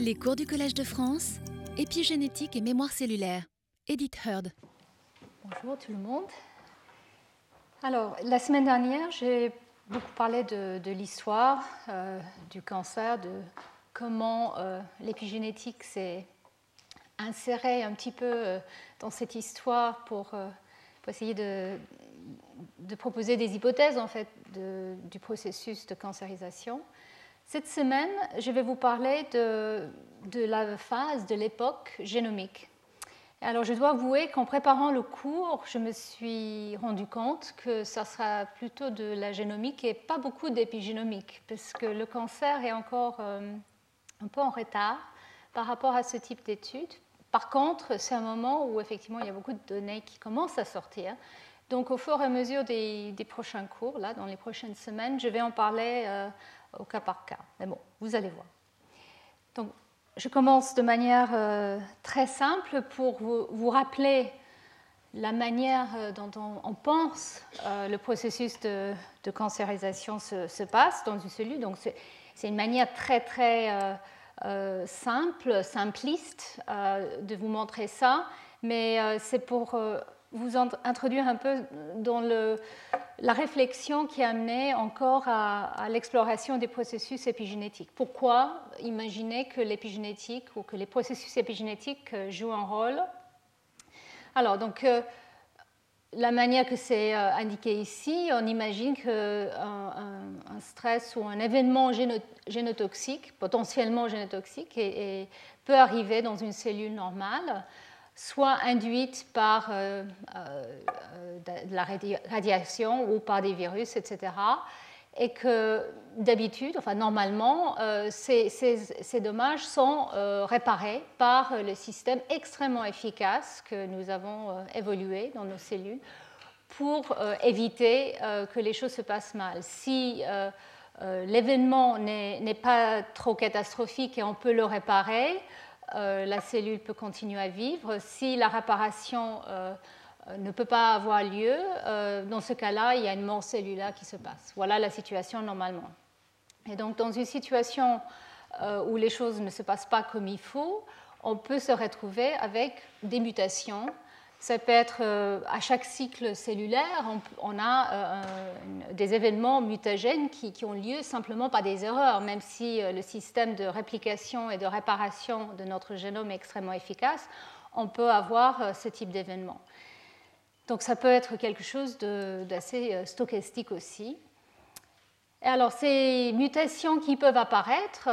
Les cours du Collège de France, épigénétique et mémoire cellulaire. Edith Heard. Bonjour tout le monde. Alors, la semaine dernière, j'ai beaucoup parlé de, l'histoire euh, du cancer, de comment euh, l'épigénétique s'est insérée un petit peu euh, dans cette histoire pour, essayer de, proposer des hypothèses en fait du processus de cancérisation. Cette semaine, je vais vous parler de, la phase de l'époque génomique. Alors, je dois avouer qu'en préparant le cours, je me suis rendu compte que ça sera plutôt de la génomique et pas beaucoup d'épigénomique, parce que le cancer est encore euh, un peu en retard par rapport à ce type d'études. Par contre, c'est un moment où effectivement il y a beaucoup de données qui commencent à sortir. Donc, au fur et à mesure des, prochains cours, là, dans les prochaines semaines, je vais en parler euh, au cas par cas. Mais bon, vous allez voir. Donc, je commence de manière euh, très simple pour vous, rappeler la manière euh, dont on, pense euh, le processus de, cancérisation se, passe dans une cellule. Donc, c'est une manière très, très simple, simpliste de vous montrer ça, mais c'est pour vous introduire un peu dans la réflexion qui a amené encore à, l'exploration des processus épigénétiques. Pourquoi imaginer que l'épigénétique ou que les processus épigénétiques euh, jouent un rôle? Alors, donc, euh, la manière que c'est euh, indiqué ici, on imagine qu'un un, stress ou un événement génotoxique, potentiellement génotoxique, peut arriver dans une cellule normale soit induite par euh, euh, de la radiation ou par des virus, etc. Et que d'habitude, enfin normalement, euh, ces, dommages sont réparés par le système extrêmement efficace que nous avons évolué dans nos cellules pour éviter que les choses se passent mal. Si l'événement n'est pas trop catastrophique et on peut le réparer, euh, la cellule peut continuer à vivre. Si la réparation euh, ne peut pas avoir lieu, euh, dans ce cas-là, il y a une mort cellulaire qui se passe. Voilà la situation normalement. Et donc, dans une situation où les choses ne se passent pas comme il faut, on peut se retrouver avec des mutations ça peut être euh, à chaque cycle cellulaire, on, a euh, des événements mutagènes qui, ont lieu simplement par des erreurs, même si euh, le système de réplication et de réparation de notre génome est extrêmement efficace, on peut avoir ce type d'événement. Donc ça peut être quelque chose d'assez stochastique aussi. Et alors ces mutations qui peuvent apparaître,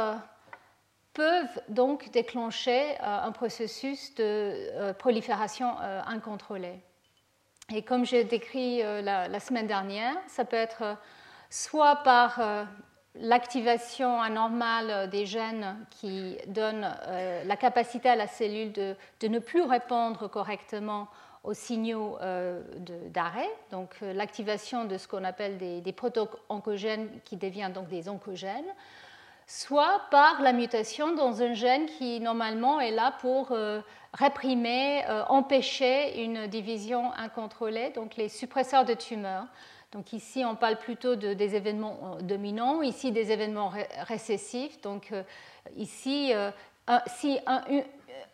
peuvent donc déclencher euh, un processus de euh, prolifération euh, incontrôlée. Et comme j'ai décrit la, semaine dernière, ça peut être soit par l'activation anormale des gènes qui donnent la capacité à la cellule de, ne plus répondre correctement aux signaux d'arrêt, donc l'activation de ce qu'on appelle des, des proto-oncogènes qui deviennent donc des oncogènes, soit par la mutation dans un gène qui normalement est là pour euh, réprimer, euh, empêcher une division incontrôlée, donc les suppresseurs de tumeurs. Donc ici, on parle plutôt de, des événements euh, dominants, ici des événements récessifs. Donc ici, si un,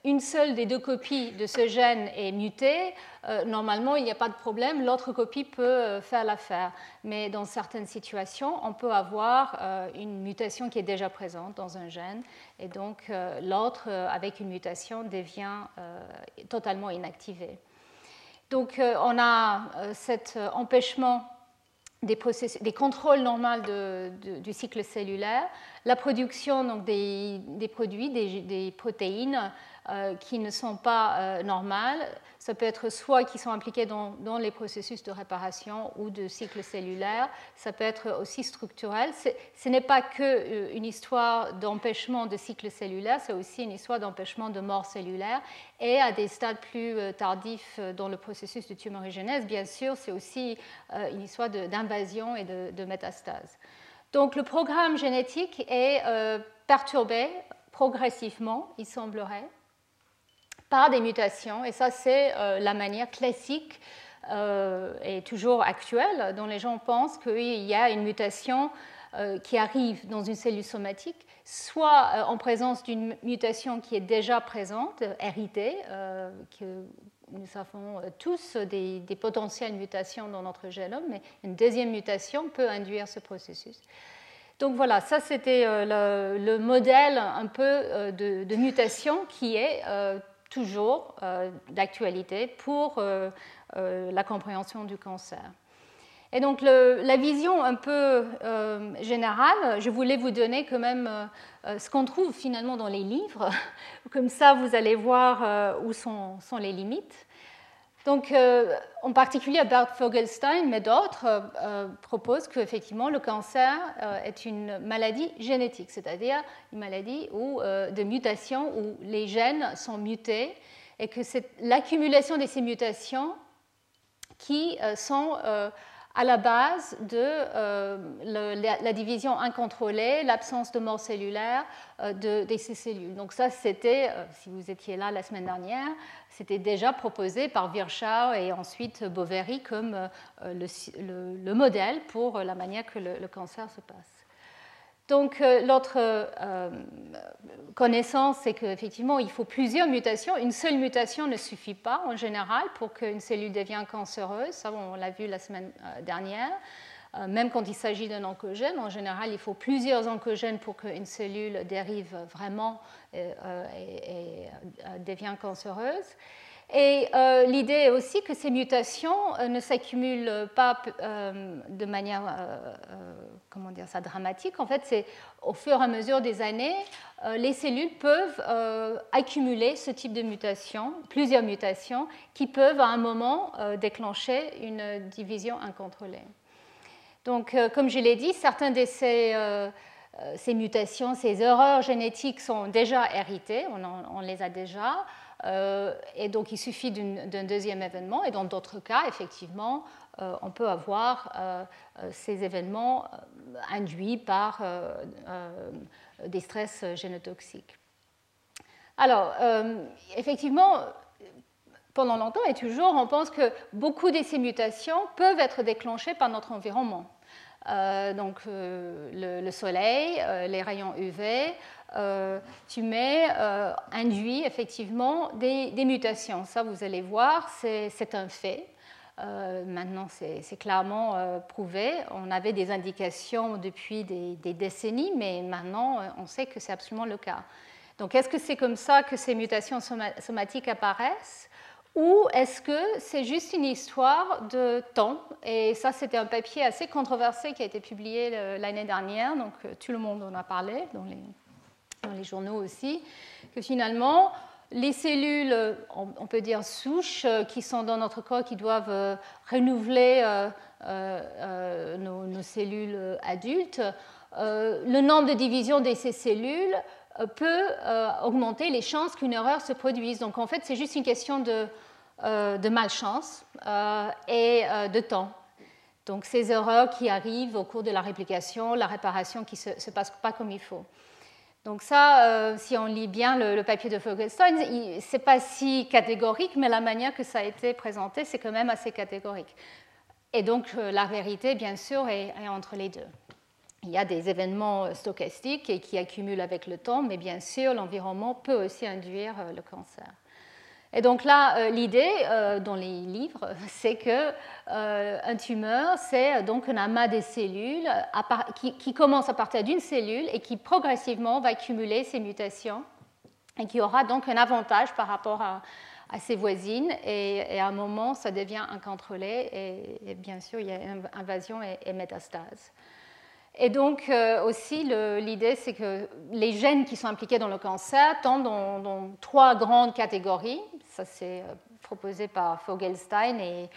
une seule des deux copies de ce gène est mutée, euh, normalement, il n'y a pas de problème, l'autre copie peut euh, faire l'affaire. Mais dans certaines situations, on peut avoir euh, une mutation qui est déjà présente dans un gène, et donc l'autre, avec une mutation, devient totalement inactivé. Donc on a cet empêchement des, des, contrôles normaux du cycle cellulaire, la production donc, des, produits, des protéines euh, qui ne sont pas euh, normales. Ça peut être soit qui sont impliquées dans, les processus de réparation ou de cycle cellulaire, ça peut être aussi structurel. Ce n'est pas qu'une euh, une histoire d'empêchement de cycle cellulaire, c'est aussi une histoire d'empêchement de mort cellulaire. Et à des stades plus tardifs dans le processus de tumorigénèse, bien sûr, c'est aussi une histoire d'invasion et de, de, métastase. Donc le programme génétique est perturbé progressivement, il semblerait, par des mutations. Et ça, c'est euh, la manière classique euh, et toujours actuelle dont les gens pensent qu'il y a une mutation euh, qui arrive dans une cellule somatique soit en présence d'une mutation qui est déjà présente, héritée, que nous avons tous des, des, potentielles mutations dans notre génome, mais une deuxième mutation peut induire ce processus. Donc voilà, ça c'était le, modèle un peu de, mutation qui est toujours d'actualité pour la compréhension du cancer. Et donc la vision un peu euh, générale, je voulais vous donner quand même euh, euh, ce qu'on trouve finalement dans les livres. Comme ça, vous allez voir où sont, les limites. Donc, en particulier, Bert Fogelstein, mais d'autres proposent qu'effectivement, le cancer est une maladie génétique, c'est-à-dire une maladie où, de mutation où les gènes sont mutés et que c'est l'accumulation de ces mutations qui sont à la base de euh, la, division incontrôlée, l'absence de mort cellulaire euh, de, ces cellules. Donc ça, c'était, euh, si vous étiez là la semaine dernière, c'était déjà proposé par Virchow et ensuite Boveri comme le, modèle pour la manière que le cancer se passe. Donc euh, l'autre euh, connaissance, c'est qu'effectivement, il faut plusieurs mutations. Une seule mutation ne suffit pas en général pour qu'une cellule devienne cancéreuse. Ça, on l'a vu la semaine euh, dernière. Même quand il s'agit d'un oncogène, en général, il faut plusieurs oncogènes pour qu'une cellule dérive vraiment et devienne cancéreuse. Et euh, l'idée est aussi que ces mutations euh, ne s'accumulent pas euh, de manière, comment dire ça, dramatique. En fait, c'est au fur et à mesure des années, les cellules peuvent accumuler ce type de mutations, plusieurs mutations, qui peuvent à un moment déclencher une division incontrôlée. Donc, comme je l'ai dit, certains de ces mutations, ces erreurs génétiques sont déjà héritées, on les a déjà. Euh, et donc il suffit d'un deuxième événement. Et dans d'autres cas, effectivement, euh, on peut avoir euh, ces événements induits par des stress génotoxiques. Alors, effectivement, pendant longtemps et toujours, on pense que beaucoup de ces mutations peuvent être déclenchées par notre environnement. donc le, soleil, les rayons UV, euh, tu mets euh, induit effectivement des, mutations. Ça, vous allez voir, c'est un fait. Euh, maintenant, c'est clairement prouvé. On avait des indications depuis des, décennies, mais maintenant, on sait que c'est absolument le cas. Donc, est-ce que c'est comme ça que ces mutations somatiques apparaissent? Ou est-ce que c'est juste une histoire de temps? Et ça, c'était un papier assez controversé qui a été publié l'année dernière, donc tout le monde en a parlé dans les journaux aussi, que finalement, les cellules, on peut dire souches, euh, qui sont dans notre corps, qui doivent euh, renouveler euh, nos, cellules adultes, le nombre de divisions de ces cellules peut augmenter les chances qu'une erreur se produise. Donc en fait, c'est juste une question de, de malchance et de temps. Donc ces erreurs qui arrivent au cours de la réplication, la réparation qui ne se, se passe pas comme il faut. Donc ça, euh, si on lit bien le, papier de Fogelstein, ce n'est pas si catégorique, mais la manière que ça a été présenté, c'est quand même assez catégorique. Et donc euh, la vérité, bien sûr, est, entre les deux. Il y a des événements euh, stochastiques qui accumulent avec le temps, mais bien sûr, l'environnement peut aussi induire le cancer. Et donc là, euh, l'idée euh, dans les livres, c'est que euh, un tumeur, c'est donc un amas de cellules qui, commence à partir d'une cellule et qui progressivement va accumuler ces mutations et qui aura donc un avantage par rapport à, ses voisines. Et, à un moment, ça devient incontrôlé et, bien sûr, il y a invasion et métastase. Et donc euh, aussi, l'idée, c'est que les gènes qui sont impliqués dans le cancer tombent dans, trois grandes catégories. Ça, c'est euh, proposé par Fogelstein et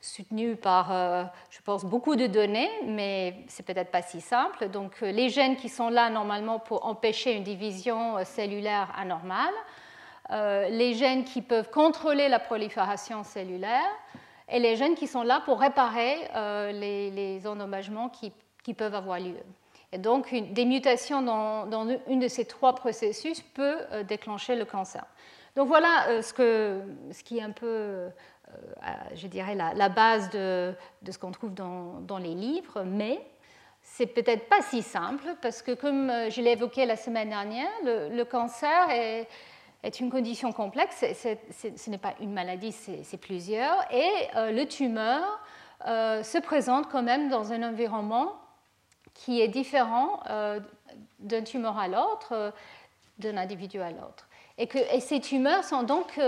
soutenu par, euh, je pense, beaucoup de données, mais c'est peut-être pas si simple. Donc, les gènes qui sont là normalement pour empêcher une division cellulaire anormale, les gènes qui peuvent contrôler la prolifération cellulaire, et les gènes qui sont là pour réparer les endommagements qui qui peuvent avoir lieu. Et donc, des mutations dans, dans, une de ces trois processus peut euh, déclencher le cancer. Donc voilà euh, ce, qui est un peu, euh, je dirais, la, base de, ce qu'on trouve dans, les livres, mais c'est peut-être pas si simple parce que, comme je l'ai évoqué la semaine dernière, le, cancer est, une condition complexe. ce n'est pas une maladie, c'est plusieurs. Et le tumeur se présente quand même dans un environnement qui est différent d'un tumeur à l'autre, d'un individu à l'autre. Et, que, ces tumeurs sont donc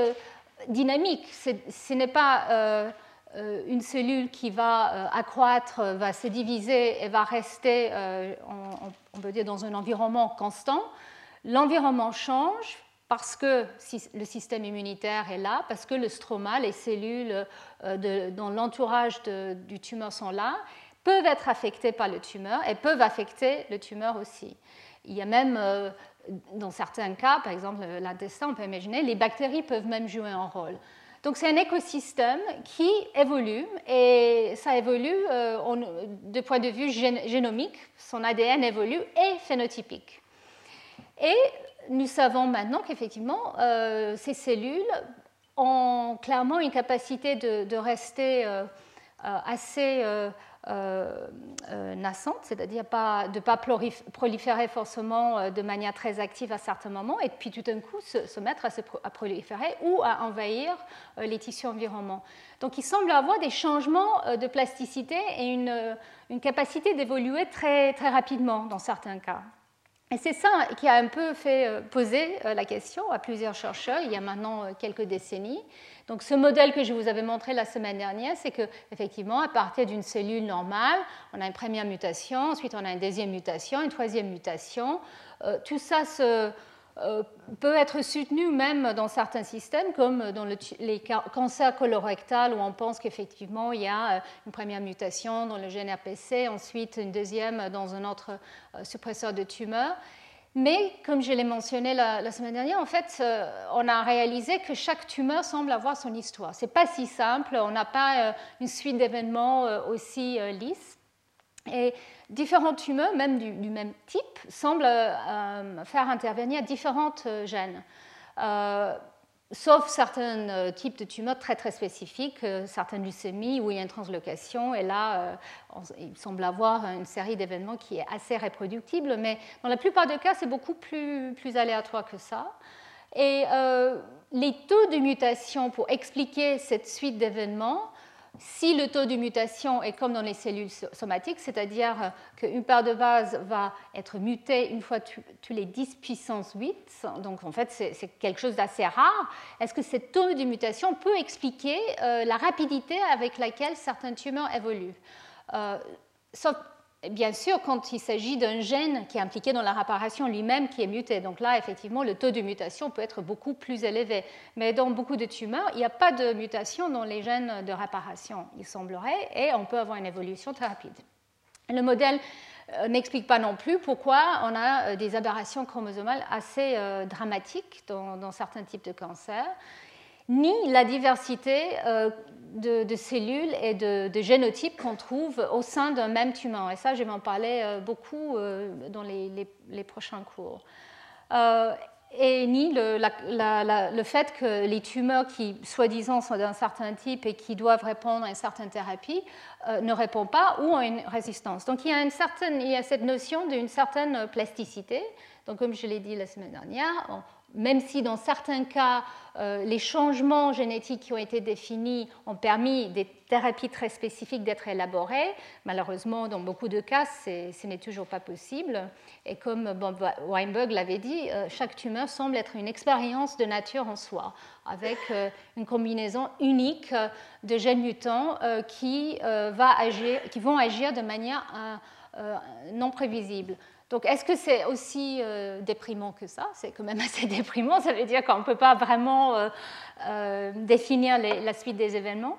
dynamique. Ce n'est pas euh, euh, une cellule qui va euh, accroître, va se diviser et va rester, on, peut dire, dans un environnement constant. L'environnement change parce que le système immunitaire est là, parce que le stroma, les cellules dans l'entourage du tumeur sont là, peuvent être affectées par le tumeur et peuvent affecter le tumeur aussi. Il y a même dans certains cas, par exemple l'intestin, on peut imaginer, les bactéries peuvent même jouer un rôle. Donc c'est un écosystème qui évolue et ça évolue euh, de point de vue génomique, son ADN évolue et phénotypique. Et nous savons maintenant qu'effectivement, euh, ces cellules ont clairement une capacité de, rester euh, assez euh, euh, naissante, c'est-à-dire pas, de ne pas proliférer forcément euh, de manière très active à certains moments, et puis tout d'un coup se, mettre à, proliférer ou à envahir les tissus environnants. Donc il semble avoir des changements de plasticité et une, une capacité d'évoluer très, très rapidement dans certains cas. Et c'est ça qui a un peu fait poser la question à plusieurs chercheurs il y a maintenant quelques décennies. Donc ce modèle que je vous avais montré la semaine dernière, c'est qu'effectivement, à partir d'une cellule normale, on a une première mutation, ensuite on a une deuxième mutation, une troisième mutation. Euh, tout ça euh, peut être soutenu même dans certains systèmes, comme dans les cancers colorectals, où on pense qu'effectivement il y a euh, une première mutation dans le gène RPC, ensuite une deuxième dans un autre suppresseur de tumeur. Mais comme je l'ai mentionné la, semaine dernière, en fait, euh, on a réalisé que chaque tumeur semble avoir son histoire. Ce n'est pas si simple, on n'a pas euh, une suite d'événements euh, aussi lisse. Et différents tumeurs, même du, du même type, semblent faire intervenir différentes gènes sauf certains euh, types de tumeurs très très spécifiques, euh, certaines leucémies où il y a une translocation, et là, euh, il semble avoir une série d'événements qui est assez reproductible, mais dans la plupart des cas, c'est beaucoup plus, plus aléatoire que ça. Et les taux de mutation pour expliquer cette suite d'événements si le taux de mutation est comme dans les cellules somatiques, c'est-à-dire euh, qu'une paire de bases va être mutée une fois tous les 10 puissance 8, donc en fait c'est quelque chose d'assez rare, est-ce que ce taux de mutation peut expliquer euh, la rapidité avec laquelle certains tumeurs évoluent? Euh, bien sûr quand il s'agit d'un gène qui est impliqué dans la réparation lui-même qui est muté. Donc là, effectivement, le taux de mutation peut être beaucoup plus élevé. Mais dans beaucoup de tumeurs, il n'y a pas de mutation dans les gènes de réparation, il semblerait, et on peut avoir une évolution très rapide. Le modèle euh, n'explique pas non plus pourquoi on a euh, des aberrations chromosomales assez euh, dramatiques dans, dans certains types de cancers ni la diversité de, cellules et de, génotypes qu'on trouve au sein d'un même tumeur. Et ça, je vais en parler euh, beaucoup euh, dans les, prochains cours. Euh, et ni le, le, fait que les tumeurs qui, soi-disant, sont d'un certain type et qui doivent répondre à une certaine thérapie ne répondent pas ou ont une résistance. Donc il y a, une certaine, il y a cette notion d'une certaine plasticité. Donc comme je l'ai dit la semaine dernière, même si dans certains cas, euh, les changements génétiques qui ont été définis ont permis des thérapies très spécifiques d'être élaborées, malheureusement, dans beaucoup de cas, ce n'est toujours pas possible. Et comme Weinberg l'avait dit, euh, chaque tumeur semble être une expérience de nature en soi, avec euh, une combinaison unique de gènes mutants qui, va agir, qui vont agir de manière non prévisible. Donc, est-ce que c'est aussi euh, déprimant que ça? C'est quand même assez déprimant. Ça veut dire qu'on ne peut pas vraiment euh, euh, définir la suite des événements.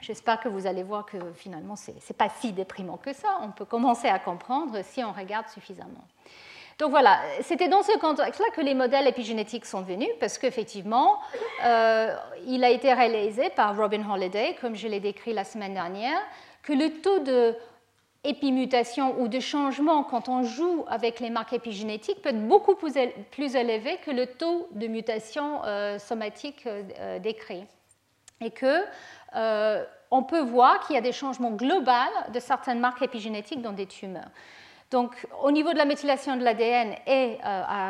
J'espère que vous allez voir que finalement, ce n'est pas si déprimant que ça. On peut commencer à comprendre si on regarde suffisamment. Donc voilà, c'était dans ce contexte-là que les modèles épigénétiques sont venus, parce qu'effectivement, il a été réalisé par Robin Holliday, comme je l'ai décrit la semaine dernière, que le taux de épimutation ou de changement quand on joue avec les marques épigénétiques peut être beaucoup plus élevé que le taux de mutation euh, somatique euh, décrit. Et que, euh, on peut voir qu'il y a des changements globaux de certaines marques épigénétiques dans des tumeurs. Donc, au niveau de la méthylation de l'ADN et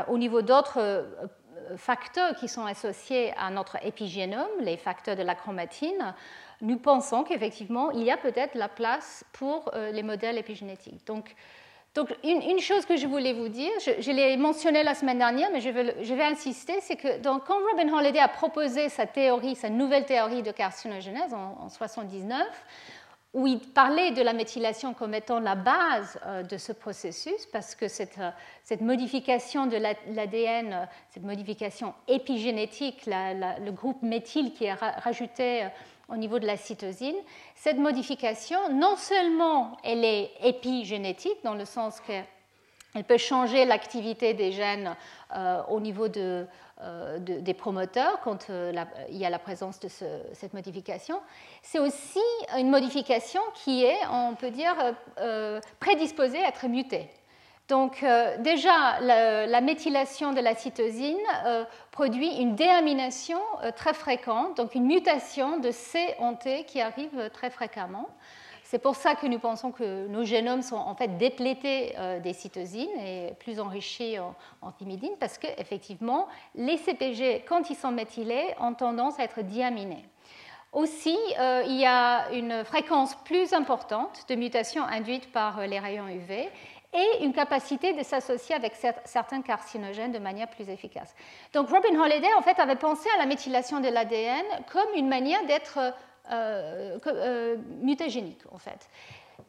au niveau d'autres facteurs qui sont associés à notre épigénome, les facteurs de la chromatine, nous pensons qu'effectivement, il y a peut-être la place pour les modèles épigénétiques. Donc, donc, une, chose que je voulais vous dire, je, l'ai mentionné la semaine dernière, mais je vais, insister, c'est que donc, quand Robin Holliday a proposé sa théorie, sa nouvelle théorie de carcinogénèse en 1979, où il parlait de la méthylation comme étant la base euh, de ce processus, parce que cette, euh, cette modification de l'ADN, cette modification épigénétique, le groupe méthyle qui est rajouté euh, au niveau de la cytosine. Cette modification, non seulement elle est épigénétique, dans le sens qu'elle peut changer l'activité des gènes euh, au niveau euh, des promoteurs quand euh, il y a la présence de cette modification, c'est aussi une modification qui est, on peut dire, prédisposée à être mutée. Donc euh, déjà, la, méthylation de la cytosine euh, produit une déamination euh, très fréquente, donc une mutation de C en T qui arrive très fréquemment. C'est pour ça que nous pensons que nos génomes sont en fait déplétés des cytosines et plus enrichis en, en thymidine parce qu'effectivement, les CPG, quand ils sont méthylés, ont tendance à être diaminés. Aussi, il y a une fréquence plus importante de mutations induites par les rayons UV et une capacité de s'associer avec certains carcinogènes de manière plus efficace. Donc Robin Holliday en fait avait pensé à la méthylation de l'ADN comme une manière d'être euh, euh, mutagénique en fait.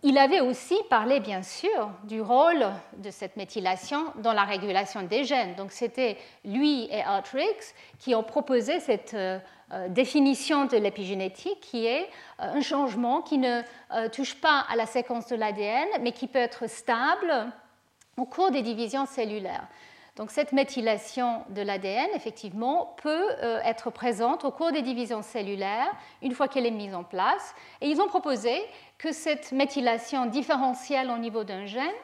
Il avait aussi parlé, bien sûr, du rôle de cette méthylation dans la régulation des gènes. Donc, c'était lui et Artrix qui ont proposé cette euh, euh, définition de l'épigénétique, qui est euh, un changement qui ne touche pas à la séquence de l'ADN, mais qui peut être stable au cours des divisions cellulaires. Donc cette méthylation de l'ADN, effectivement, peut être présente au cours des divisions cellulaires une fois qu'elle est mise en place. Et ils ont proposé que cette méthylation différentielle au niveau d'un gène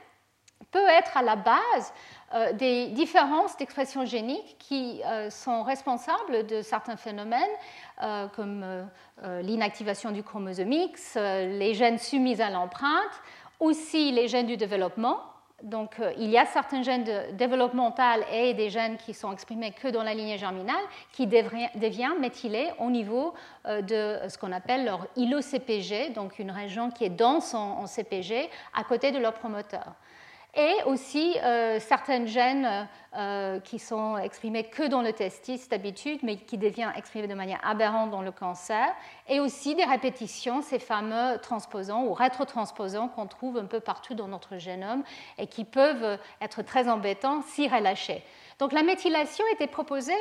peut être à la base euh, des différences d'expression génique qui euh, sont responsables de certains phénomènes euh, comme l'inactivation du chromosome X, les gènes soumis à l'empreinte, aussi les gènes du développement, donc, euh, il y a certains gènes de développemental et des gènes qui sont exprimés que dans la lignée germinale qui deviennent méthylés au niveau euh, de ce qu'on appelle leur îlot-CPG, donc une région qui est dense en CPG à côté de leur promoteur et aussi euh, certains gènes euh, qui sont exprimés que dans le testis d'habitude, mais qui deviennent exprimés de manière aberrante dans le cancer, et aussi des répétitions, ces fameux transposants ou rétrotransposants qu'on trouve un peu partout dans notre génome et qui peuvent être très embêtants si relâchés. Donc la méthylation était proposée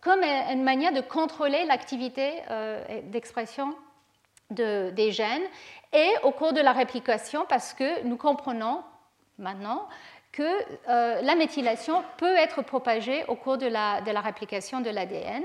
comme une manière de contrôler l'activité euh, d'expression des gènes et au cours de la réplication parce que nous comprenons maintenant que euh, la méthylation peut être propagée au cours de la, de la réplication de l'ADN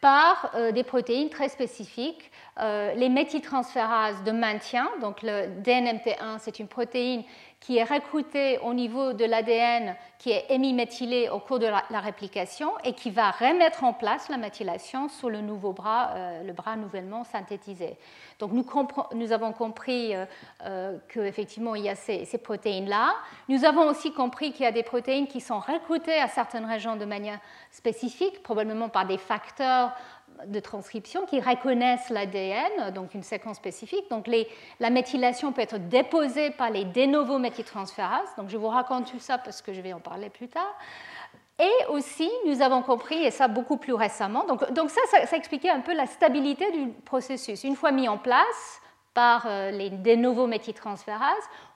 par euh, des protéines très spécifiques. Euh, les méthyltransférases de maintien, donc le DNMT1, c'est une protéine qui est recrutée au niveau de l'ADN qui est hémiméthylé au cours de la, réplication et qui va remettre en place la méthylation sur le nouveau bras, le bras nouvellement synthétisé. Donc nous, nous avons compris euh, euh, qu'effectivement il y a ces, protéines-là. Nous avons aussi compris qu'il y a des protéines qui sont recrutées à certaines régions de manière spécifique, probablement par des facteurs de transcription qui reconnaissent l'ADN, donc une séquence spécifique. Donc la méthylation peut être déposée par les de novo. Donc je vous raconte tout ça parce que je vais en parler plus tard. Et aussi, nous avons compris, et ça beaucoup plus récemment, donc, ça, ça, expliquait un peu la stabilité du processus. Une fois mis en place par euh, les de novo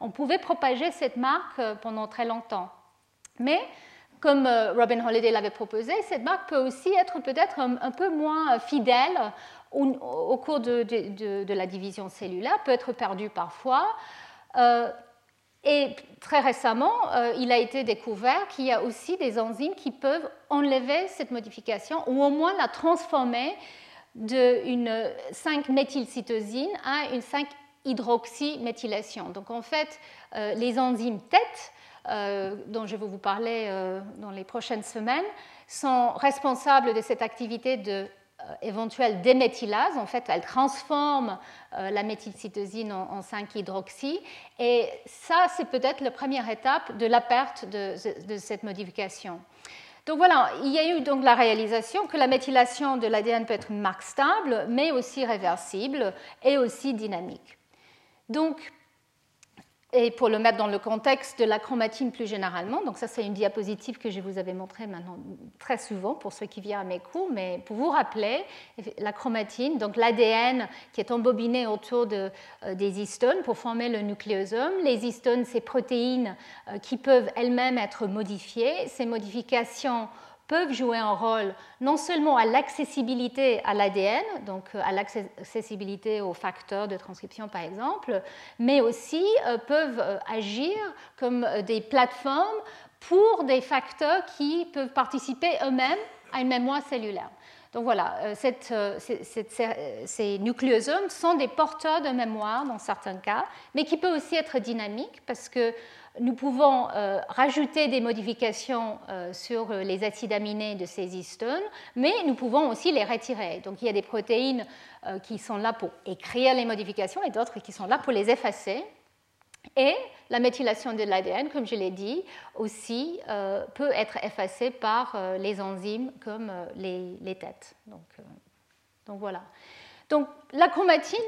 on pouvait propager cette marque euh, pendant très longtemps. Mais comme euh, Robin Holliday l'avait proposé, cette marque peut aussi être peut-être un, peu moins fidèle au, cours de, de, de, la division cellulaire, peut être perdue parfois. Et très récemment, euh, il a été découvert qu'il y a aussi des enzymes qui peuvent enlever cette modification ou au moins la transformer d'une 5-méthylcytosine à une 5-hydroxyméthylation. Donc en fait, euh, les enzymes TET, euh, dont je vais vous parler dans les prochaines semaines, sont responsables de cette activité de éventuelle déméthylase. En fait, elle transforme la méthylcytosine en, 5-hydroxy. Et ça, c'est peut-être la première étape de la perte de, de cette modification. Donc voilà, il y a eu donc la réalisation que la méthylation de l'ADN peut être une marque stable, mais aussi réversible et aussi dynamique. Donc, et pour le mettre dans le contexte de la chromatine plus généralement, donc ça c'est une diapositive que je vous avais montrée maintenant très souvent pour ceux qui viennent à mes cours, mais pour vous rappeler, la chromatine, donc l'ADN qui est embobiné autour de, euh, des histones pour former le nucléosome. Les histones, ces protéines euh, qui peuvent elles-mêmes être modifiées. Ces modifications peuvent jouer un rôle non seulement à l'accessibilité à l'ADN, donc euh, à l'accessibilité aux facteurs de transcription par exemple, mais aussi euh, peuvent euh, agir comme des plateformes pour des facteurs qui peuvent participer eux-mêmes à une mémoire cellulaire. Donc voilà, ces nucléosomes sont des porteurs de mémoire dans certains cas, mais qui peuvent aussi être dynamiques parce que nous pouvons euh, rajouter des modifications euh, sur les acides aminés de ces histones, mais nous pouvons aussi les retirer. Donc il y a des protéines euh, qui sont là pour écrire les modifications et d'autres qui sont là pour les effacer. Et la méthylation de l'ADN, comme je l'ai dit, aussi peut être effacée par les enzymes comme les, les têtes. Donc voilà. Donc la chromatine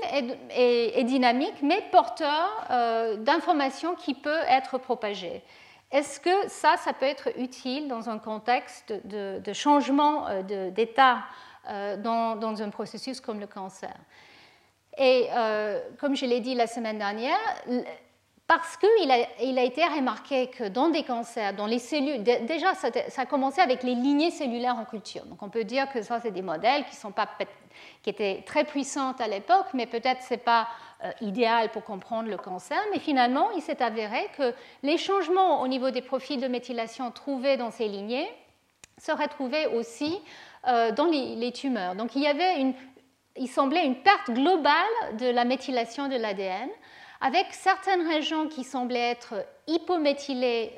est, dynamique, mais porteur euh, d'informations qui peuvent être propagées. Est-ce que ça, ça peut être utile dans un contexte de, changement euh, d'état euh, dans, un processus comme le cancer? Et comme je l'ai dit la semaine dernière, parce qu'il a, été remarqué que dans des cancers, dans les cellules, déjà ça, a commencé avec les lignées cellulaires en culture. Donc on peut dire que ça, c'est des modèles qui, sont pas, qui étaient très puissants à l'époque, mais peut-être ce n'est pas euh, idéal pour comprendre le cancer. Mais finalement, il s'est avéré que les changements au niveau des profils de méthylation trouvés dans ces lignées se retrouvaient aussi euh, dans les, les, tumeurs. Donc il y avait une, il semblait une perte globale de la méthylation de l'ADN avec certaines régions qui semblaient être hypométhylées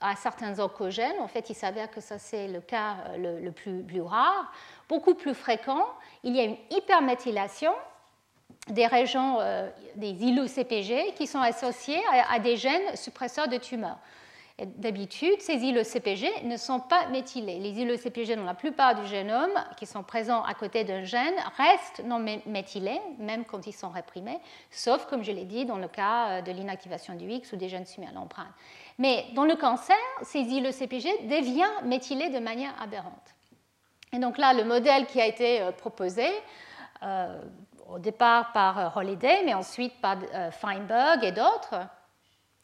à certains oncogènes. En fait, il s'avère que ça, c'est le cas euh, le, plus, rare. Beaucoup plus fréquent, il y a une hyperméthylation des régions euh, des îlots CPG qui sont associées à, des gènes suppresseurs de tumeurs. D'habitude, ces îlots CPG ne sont pas méthylés. Les îlots CPG, dans la plupart du génome, qui sont présents à côté d'un gène, restent non méthylés, même quand ils sont réprimés, sauf, comme je l'ai dit, dans le cas euh, de l'inactivation du X ou des gènes soumis à l'empreinte. Mais dans le cancer, ces îlots CPG deviennent méthylés de manière aberrante. Et donc là, le modèle qui a été euh, proposé, euh, au départ par Holiday, mais ensuite par Feinberg et d'autres,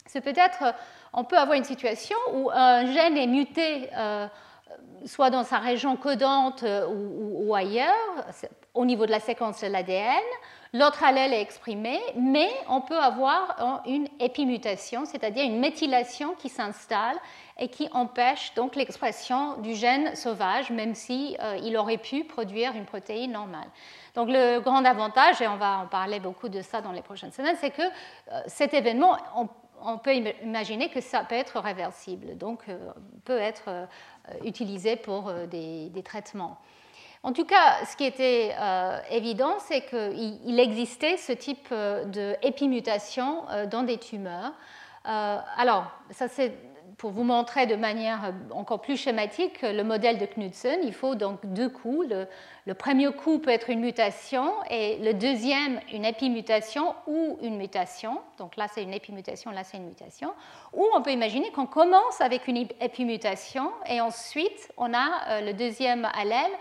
c'est peut-être on peut avoir une situation où un gène est muté euh, soit dans sa région codante euh, ou, ailleurs, au niveau de la séquence de l'ADN, l'autre allèle est exprimé, mais on peut avoir une épimutation, c'est-à-dire une méthylation qui s'installe et qui empêche donc l'expression du gène sauvage, même si euh, il aurait pu produire une protéine normale. Donc le grand avantage, et on va en parler beaucoup de ça dans les prochaines semaines, c'est que cet événement, on on peut imaginer que ça peut être réversible, donc euh, peut être euh, utilisé pour euh, des, traitements. En tout cas, ce qui était évident, c'est qu'il existait ce type d'épimutation dans des tumeurs. alors, ça c'est pour vous montrer de manière euh, encore plus schématique le modèle de Knudsen, il faut donc deux coups. Le, premier coup peut être une mutation et le deuxième une épimutation ou une mutation. Donc là c'est une épimutation, là c'est une mutation. Ou on peut imaginer qu'on commence avec une épimutation et ensuite on a euh, le deuxième allèle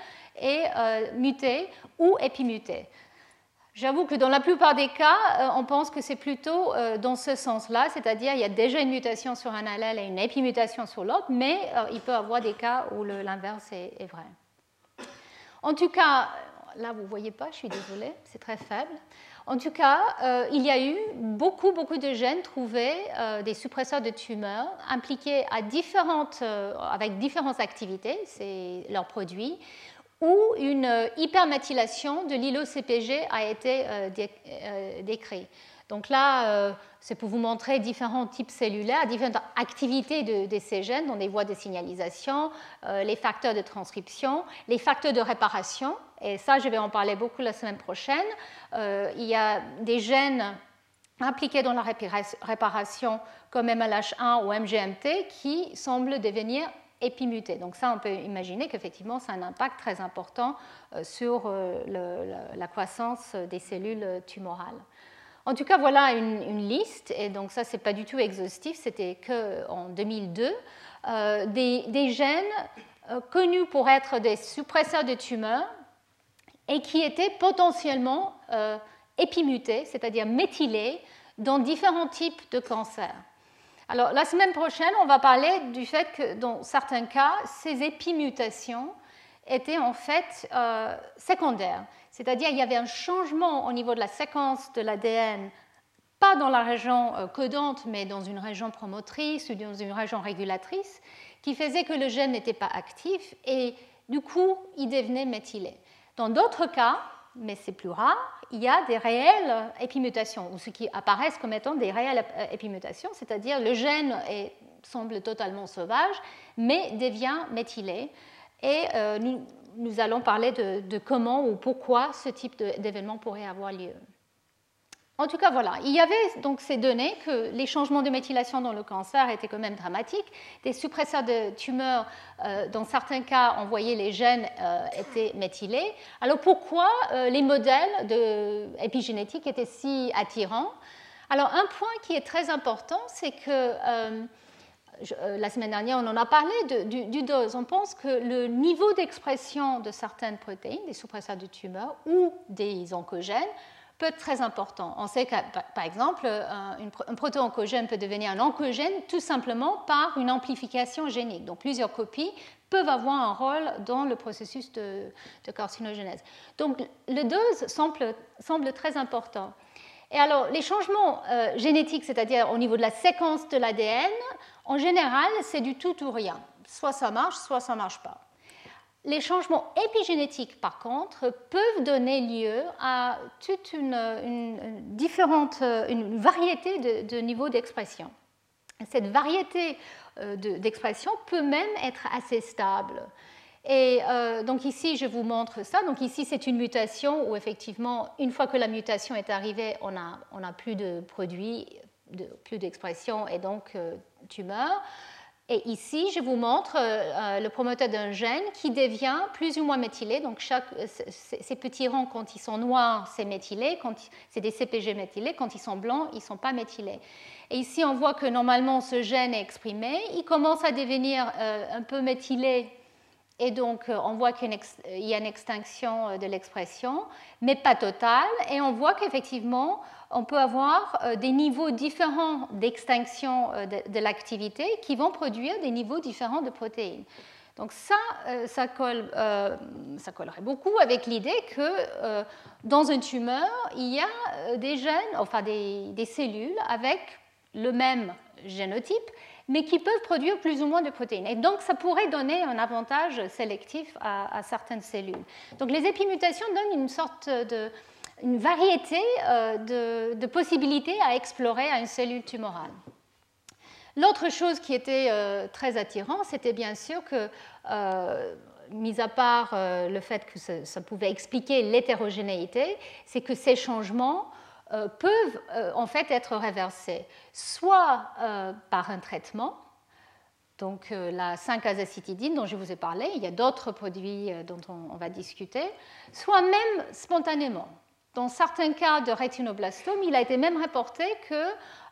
et euh, muté ou épimuté. J'avoue que dans la plupart des cas, euh, on pense que c'est plutôt euh, dans ce sens-là, c'est-à-dire il y a déjà une mutation sur un allèle et une épimutation sur l'autre, mais euh, il peut y avoir des cas où l'inverse est, vrai. En tout cas, là vous ne voyez pas, je suis désolée, c'est très faible. En tout cas, il y a eu beaucoup, beaucoup de gènes trouvés, des suppresseurs de tumeurs, impliqués avec différentes activités, c'est leurs produits, où une hyperméthylation de l'ilo-CPG a été euh, euh, décrite. Donc là, c'est pour vous montrer différents types cellulaires, différentes activités de, ces gènes dans les voies de signalisation, les facteurs de transcription, les facteurs de réparation. Et ça, je vais en parler beaucoup la semaine prochaine. il y a des gènes impliqués dans la réparation comme MLH1 ou MGMT qui semblent devenir épimutés. Donc ça, on peut imaginer qu'effectivement, c'est un impact très important euh, sur euh, la croissance des cellules tumorales. En tout cas, voilà une, liste, et donc ça, ce n'est pas du tout exhaustif, c'était qu'en 2002, euh, des, des, gènes connus pour être des suppresseurs de tumeurs et qui étaient potentiellement épimutés, c'est-à-dire méthylés, dans différents types de cancers. Alors, la semaine prochaine, on va parler du fait que dans certains cas, ces épimutations étaient en fait euh, secondaires. C'est-à-dire il y avait un changement au niveau de la séquence de l'ADN, pas dans la région euh, codante, mais dans une région promotrice ou dans une région régulatrice, qui faisait que le gène n'était pas actif et du coup, il devenait méthylé. Dans d'autres cas, mais c'est plus rare, il y a des réelles épimutations, ou ce qui apparaissent comme étant des réelles épimutations, c'est-à-dire le gène semble totalement sauvage, mais devient méthylé. Et euh, nous, allons parler de, comment ou pourquoi ce type d'événement pourrait avoir lieu. En tout cas, voilà, il y avait donc ces données que les changements de méthylation dans le cancer étaient quand même dramatiques. Des suppresseurs de tumeurs, euh, dans certains cas, on voyait les gènes euh, étaient méthylés. Alors pourquoi euh, les modèles de étaient si attirants? Alors un point qui est très important, c'est que la semaine dernière, on en a parlé du, du, dose. On pense que le niveau d'expression de certaines protéines, des suppresseurs de tumeurs ou des oncogènes, peut être très important. On sait que, par exemple, un proto-oncogène peut devenir un oncogène tout simplement par une amplification génique. Donc plusieurs copies peuvent avoir un rôle dans le processus de, carcinogénèse. Donc le dose semble, semble, très important. Et alors les changements euh, génétiques, c'est-à-dire au niveau de la séquence de l'ADN, en général, c'est du tout ou rien. Soit ça marche, soit ça ne marche pas. Les changements épigénétiques, par contre, peuvent donner lieu à toute une, différente, une variété de, niveaux d'expression. Cette variété euh, d'expression peut même être assez stable. Et euh, donc ici, je vous montre ça. Donc ici, c'est une mutation où effectivement, une fois que la mutation est arrivée, on n'a on a plus de produits, plus d'expression et donc euh, tumeur. Et ici, je vous montre euh, euh, le promoteur d'un gène qui devient plus ou moins méthylé. Donc, chaque, euh, ces petits rangs, quand ils sont noirs, c'est méthylé. C'est des CPG méthylés. Quand ils sont blancs, ils ne sont pas méthylés. Et ici, on voit que normalement, ce gène est exprimé. Il commence à devenir un peu méthylé. Et donc, on voit qu'il y a une extinction de l'expression, mais pas totale. Et on voit qu'effectivement, on peut avoir euh, des niveaux différents d'extinction euh, de, l'activité qui vont produire des niveaux différents de protéines. Donc ça, euh, ça, colle, ça collerait beaucoup avec l'idée que dans une tumeur, il y a des gènes, enfin des, cellules avec le même génotype, mais qui peuvent produire plus ou moins de protéines. Et donc, ça pourrait donner un avantage sélectif à, à certaines cellules. Donc, les épimutations donnent une sorte de, une variété euh, de, possibilités à explorer à une cellule tumorale. L'autre chose qui était euh, très attirant, c'était bien sûr que, euh, mis à part le fait que ça, pouvait expliquer l'hétérogénéité, c'est que ces changements peuvent en fait être réversés, soit par un traitement, donc la 5-azacitidine dont je vous ai parlé, il y a d'autres produits dont on, va discuter, soit même spontanément. Dans certains cas de rétinoblastome, il a été même rapporté que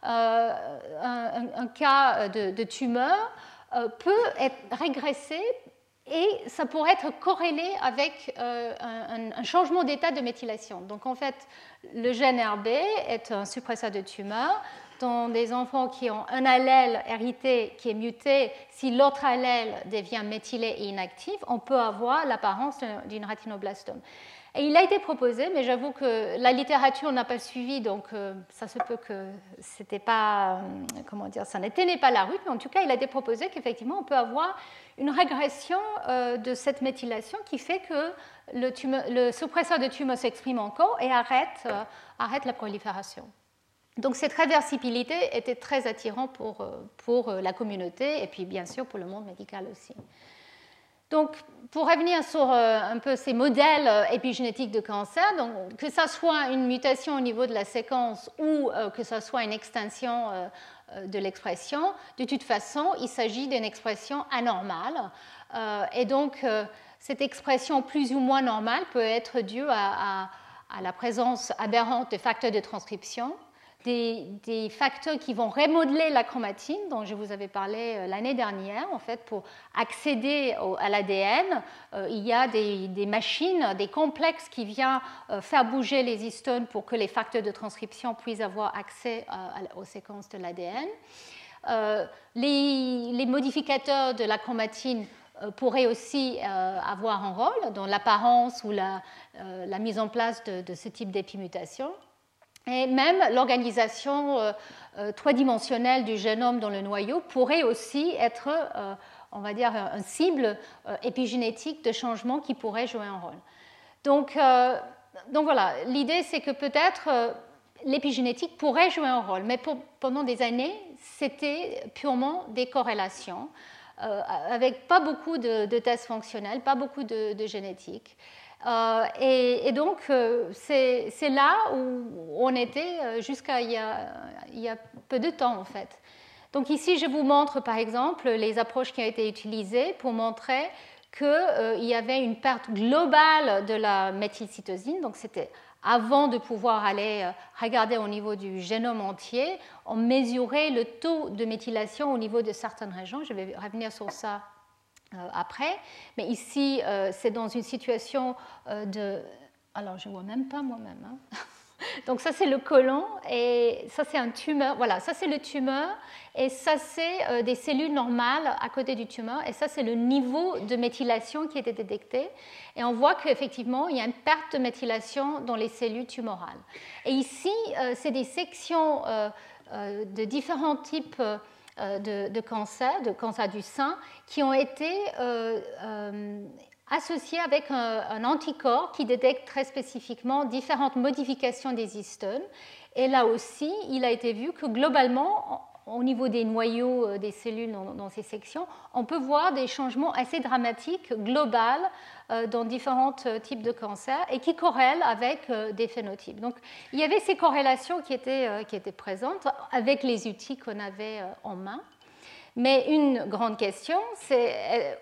euh, un, cas de, tumeur euh, peut être régressé et ça pourrait être corrélé avec euh, un, changement d'état de méthylation. Donc en fait, le gène RB est un suppresseur de tumeur. Dans des enfants qui ont un allèle hérité qui est muté, si l'autre allèle devient méthylé et inactif, on peut avoir l'apparence d'une rétinoblastome. Et il a été proposé, mais j'avoue que la littérature n'a pas suivi, donc euh, ça se peut que c'était pas, euh, comment dire, ça n'était pas la rue, mais en tout cas, il a été proposé qu'effectivement, on peut avoir une régression euh, de cette méthylation qui fait que le, suppresseur de tumeur s'exprime encore et arrête, arrête la prolifération. Donc cette réversibilité était très attirante pour, pour la communauté et puis bien sûr pour le monde médical aussi. Donc, pour revenir sur un peu ces modèles épigénétiques de cancer, que ce soit une mutation au niveau de la séquence ou que ce soit une extension de l'expression, de toute façon, il s'agit d'une expression anormale. et donc, cette expression plus ou moins normale peut être due à, la présence aberrante de facteurs de transcription, des, facteurs qui vont remodeler la chromatine, dont je vous avais parlé euh, l'année dernière. En fait, pour accéder à l'ADN, euh, il y a des, machines, des complexes qui viennent euh, faire bouger les histones pour que les facteurs de transcription puissent avoir accès aux séquences de l'ADN. Les, modificateurs de la chromatine pourrait aussi avoir un rôle dans l'apparence ou la, mise en place de, ce type d'épimutation. Et même l'organisation trois-dimensionnelle du génome dans le noyau pourrait aussi être, on va dire, un cible épigénétique de changement qui pourrait jouer un rôle. Donc, donc voilà, l'idée c'est que peut-être l'épigénétique pourrait jouer un rôle, mais pendant des années, c'était purement des corrélations. Euh, avec pas beaucoup de, tests fonctionnels, pas beaucoup de, génétique. Euh, et, donc, euh, c'est là où on était jusqu'à il, y a peu de temps, en fait. Donc ici, je vous montre, par exemple, les approches qui ont été utilisées pour montrer qu'il y avait une perte globale de la méthylcytosine. Donc, c'était avant de pouvoir aller euh, regarder au niveau du génome entier, on mesurait le taux de méthylation au niveau de certaines régions. Je vais revenir sur ça euh, après. Mais ici, euh, c'est dans une situation de... Alors, je ne vois même pas moi-même. Hein. Donc ça c'est le côlon et ça c'est un tumeur. Voilà, ça c'est le tumeur et ça c'est euh, des cellules normales à côté du tumeur et ça c'est le niveau de méthylation qui été détecté. Et on voit qu'effectivement il y a une perte de méthylation dans les cellules tumorales. Et ici euh, c'est des sections euh, de différents types de, de cancers, de cancer du sein, qui ont été associé avec un, anticorps qui détecte très spécifiquement différentes modifications des histones. Et là aussi, il a été vu que globalement, au niveau des noyaux euh, des cellules dans, ces sections, on peut voir des changements assez dramatiques, globaux, euh, dans différents euh, types de cancers et qui corrèlent avec des phénotypes. Donc, il y avait ces corrélations qui étaient, qui étaient présentes avec les outils qu'on avait en main. Mais une grande question, c'est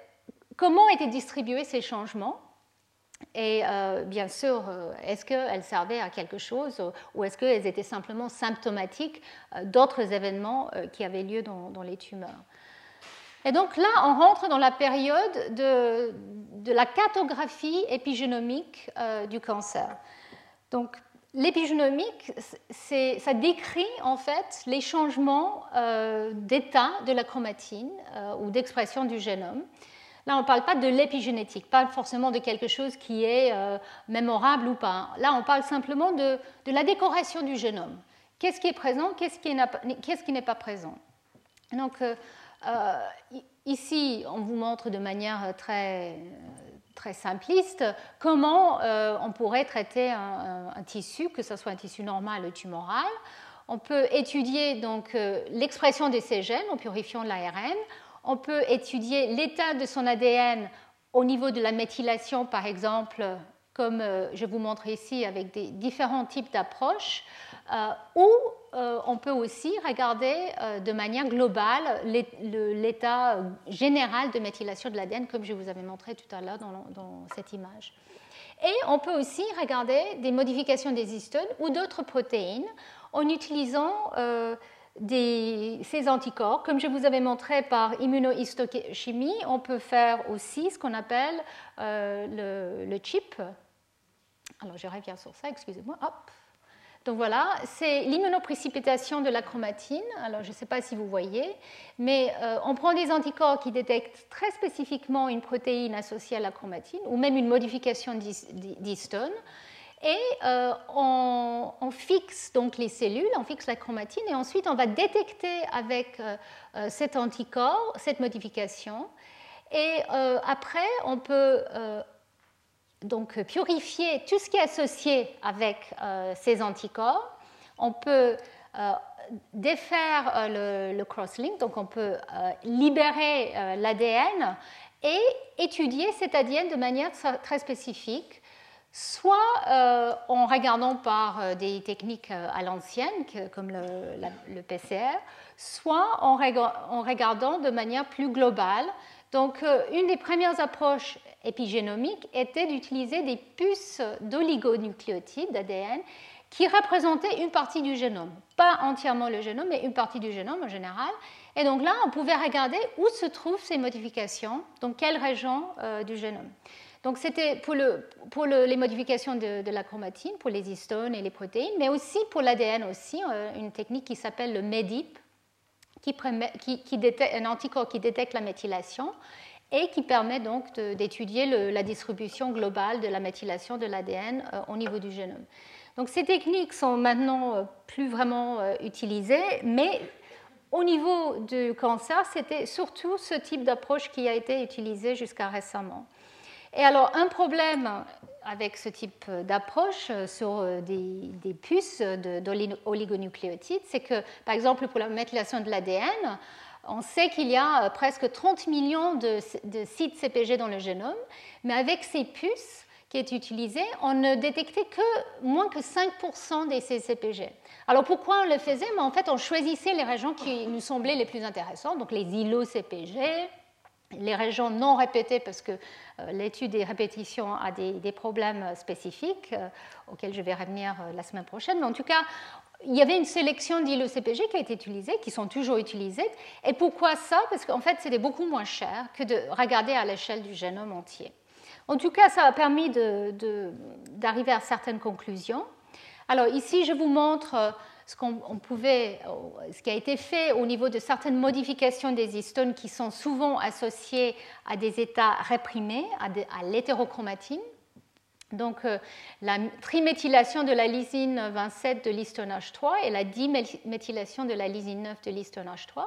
comment étaient distribués ces changements et euh, bien sûr, euh, est-ce qu'elles servaient à quelque chose ou est-ce qu'elles étaient simplement symptomatiques euh, d'autres événements qui avaient lieu dans, les tumeurs? Et donc là, on rentre dans la période de, de la cartographie épigénomique du cancer. Donc l'épigénomique, ça décrit en fait les changements d'état de la chromatine ou d'expression du génome. Là, on ne parle pas de l'épigénétique, pas forcément de quelque chose qui est euh, mémorable ou pas. Là, on parle simplement de, la décoration du génome. Qu'est-ce qui est présent, qu'est-ce qui n'est pas présent? Donc, euh, euh, ici, on vous montre de manière très, très simpliste comment on pourrait traiter un, tissu, que ce soit un tissu normal ou tumoral. On peut étudier donc l'expression de ces gènes en purifiant l'ARN on peut étudier l'état de son ADN au niveau de la méthylation, par exemple, comme euh, je vous montre ici avec des différents types d'approches, euh, ou euh, on peut aussi regarder de manière globale l'état général de méthylation de l'ADN, comme je vous avais montré tout à l'heure dans, dans, cette image. Et on peut aussi regarder des modifications des histones ou d'autres protéines en utilisant ces anticorps. Comme je vous avais montré par immunohistochimie, on peut faire aussi ce qu'on appelle euh, le, chip. Alors je reviens sur ça, excusez-moi. Donc voilà, c'est l'immunoprécipitation de la chromatine. Alors je ne sais pas si vous voyez, mais euh, on prend des anticorps qui détectent très spécifiquement une protéine associée à la chromatine ou même une modification d'histone et euh, on, fixe donc les cellules, on fixe la chromatine et ensuite on va détecter avec euh, euh, cet anticorps cette modification. Et après, on peut donc purifier tout ce qui est associé avec ces anticorps. On peut défaire le, cross-link, donc on peut libérer l'ADN et étudier cet ADN de manière très spécifique soit en regardant par des techniques à l'ancienne, comme le, PCR, soit en, regardant de manière plus globale. Donc, euh, une des premières approches épigénomiques était d'utiliser des puces d'oligonucléotides, d'ADN, qui représentaient une partie du génome. Pas entièrement le génome, mais une partie du génome en général. Et donc là, on pouvait regarder où se trouvent ces modifications, dans quelle région euh, du génome. Donc c'était pour, les modifications de, la chromatine, pour les histones et les protéines, mais aussi pour l'ADN aussi, euh, une technique qui s'appelle le MEDIP, qui, détecte, un anticorps qui détecte la méthylation et qui permet donc d'étudier la distribution globale de la méthylation de l'ADN euh, au niveau du génome. Donc ces techniques sont maintenant euh, plus vraiment utilisées, mais au niveau du cancer, c'était surtout ce type d'approche qui a été utilisé jusqu'à récemment. Et alors, un problème avec ce type d'approche sur des, puces d'oligonucléotides, c'est que, par exemple, pour la méthylation de l'ADN, on sait qu'il y a presque 30 millions de, sites CPG dans le génome, mais avec ces puces qui est utilisées, on ne détectait que moins que 5% des CPG. Alors pourquoi on le faisait? En fait, on choisissait les régions qui nous semblaient les plus intéressantes, donc les îlots CPG, les régions non répétées, parce que euh, l'étude des répétitions a des, problèmes spécifiques euh, auxquels je vais revenir euh, la semaine prochaine. Mais en tout cas, il y avait une sélection d'ILO-CPG qui a été utilisée, qui sont toujours utilisées. Et pourquoi ça? Parce qu'en fait, c'était beaucoup moins cher que de regarder à l'échelle du génome entier. En tout cas, ça a permis d'arriver à certaines conclusions. Alors ici, je vous montre ce, qu'on pouvait, ce qui a été fait au niveau de certaines modifications des histones qui sont souvent associées à des états réprimés, à, l'hétérochromatine. Donc, euh, la triméthylation de la lysine 27 de l'histone H3 et la diméthylation de la lysine 9 de l'histone H3.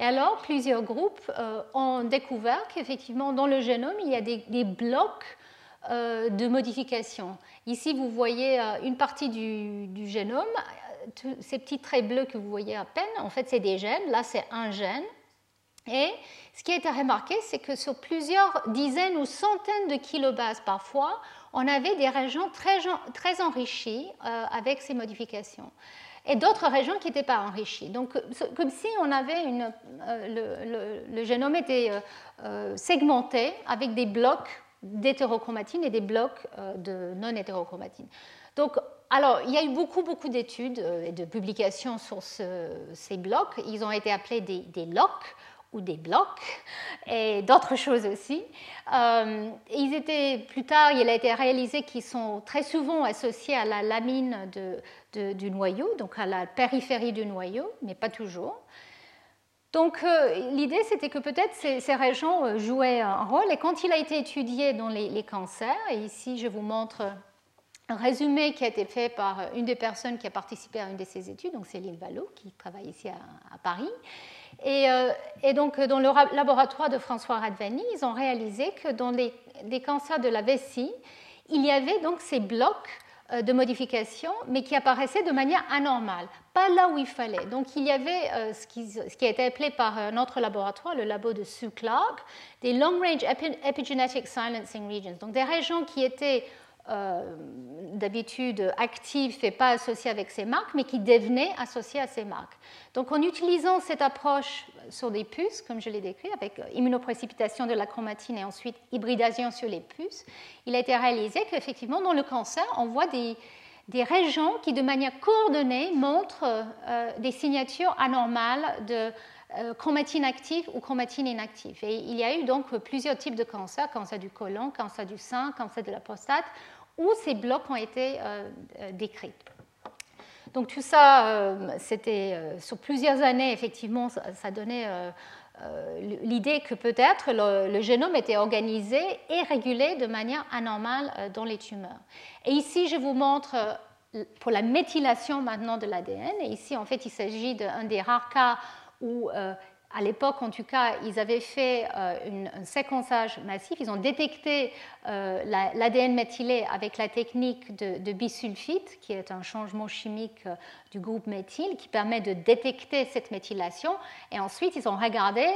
Et alors, plusieurs groupes euh, ont découvert qu'effectivement, dans le génome, il y a des, blocs euh, de modification. Ici, vous voyez une partie du génome ces petits traits bleus que vous voyez à peine, en fait, c'est des gènes. Là, c'est un gène. Et ce qui a été remarqué, c'est que sur plusieurs dizaines ou centaines de kilobases parfois, on avait des régions très, enrichies euh, avec ces modifications et d'autres régions qui n'étaient pas enrichies. Donc, comme si on avait une, euh, le, génome était euh, segmenté avec des blocs d'hétérochromatine et des blocs de non-hétérochromatine. Donc, alors, il y a eu beaucoup, beaucoup d'études euh, et de publications sur ces blocs. Ils ont été appelés des, des ou des blocs et d'autres choses aussi. Euh, ils étaient, plus tard, il a été réalisé qu'ils sont très souvent associés à la lamine du noyau, donc à la périphérie du noyau, mais pas toujours. Donc euh, l'idée, c'était que peut-être ces, ces, régions jouaient un rôle. Et quand il a été étudié dans les, les cancers, et ici je vous montre un résumé qui a été fait par une des personnes qui a participé à une de ces études, donc Céline Vallot, qui travaille ici à, Paris. Euh, et, donc, dans le laboratoire de François Radvani, ils ont réalisé que dans les, cancers de la vessie, il y avait donc ces blocs euh, de modification, mais qui apparaissaient de manière anormale, pas là où il fallait. Donc il y avait euh, ce, qui, ce, qui, a été appelé par notre laboratoire, le labo de Sue Clark, des Long Range Epigenetic Silencing Regions, donc des régions qui étaient euh, d'habitude actif et pas associé avec ces marques, mais qui devenaient associés à ces marques. Donc en utilisant cette approche sur des puces, comme je l'ai décrit, avec immunoprécipitation de la chromatine et ensuite hybridation sur les puces, il a été réalisé qu'effectivement dans le cancer, on voit des, des régions qui de manière coordonnée montrent euh, des signatures anormales de euh, chromatine active ou chromatine inactive. Et il y a eu donc plusieurs types de cancers, cancer du côlon, cancer du sein, cancer de la prostate, où ces blocs ont été euh, euh, décrits. Donc tout ça, euh, c'était sur plusieurs années, effectivement, ça, donnait l'idée que peut-être le, génome était organisé et régulé de manière anormale dans les tumeurs. Et ici, je vous montre pour la méthylation maintenant de l'ADN. Et ici, en fait, il s'agit d'un des rares cas où à l'époque, en tout cas, ils avaient fait un séquençage massif. Ils ont détecté l'ADN méthylé avec la technique de, bisulfite, qui est un changement chimique euh, du groupe méthyle qui permet de détecter cette méthylation. Et ensuite, ils ont regardé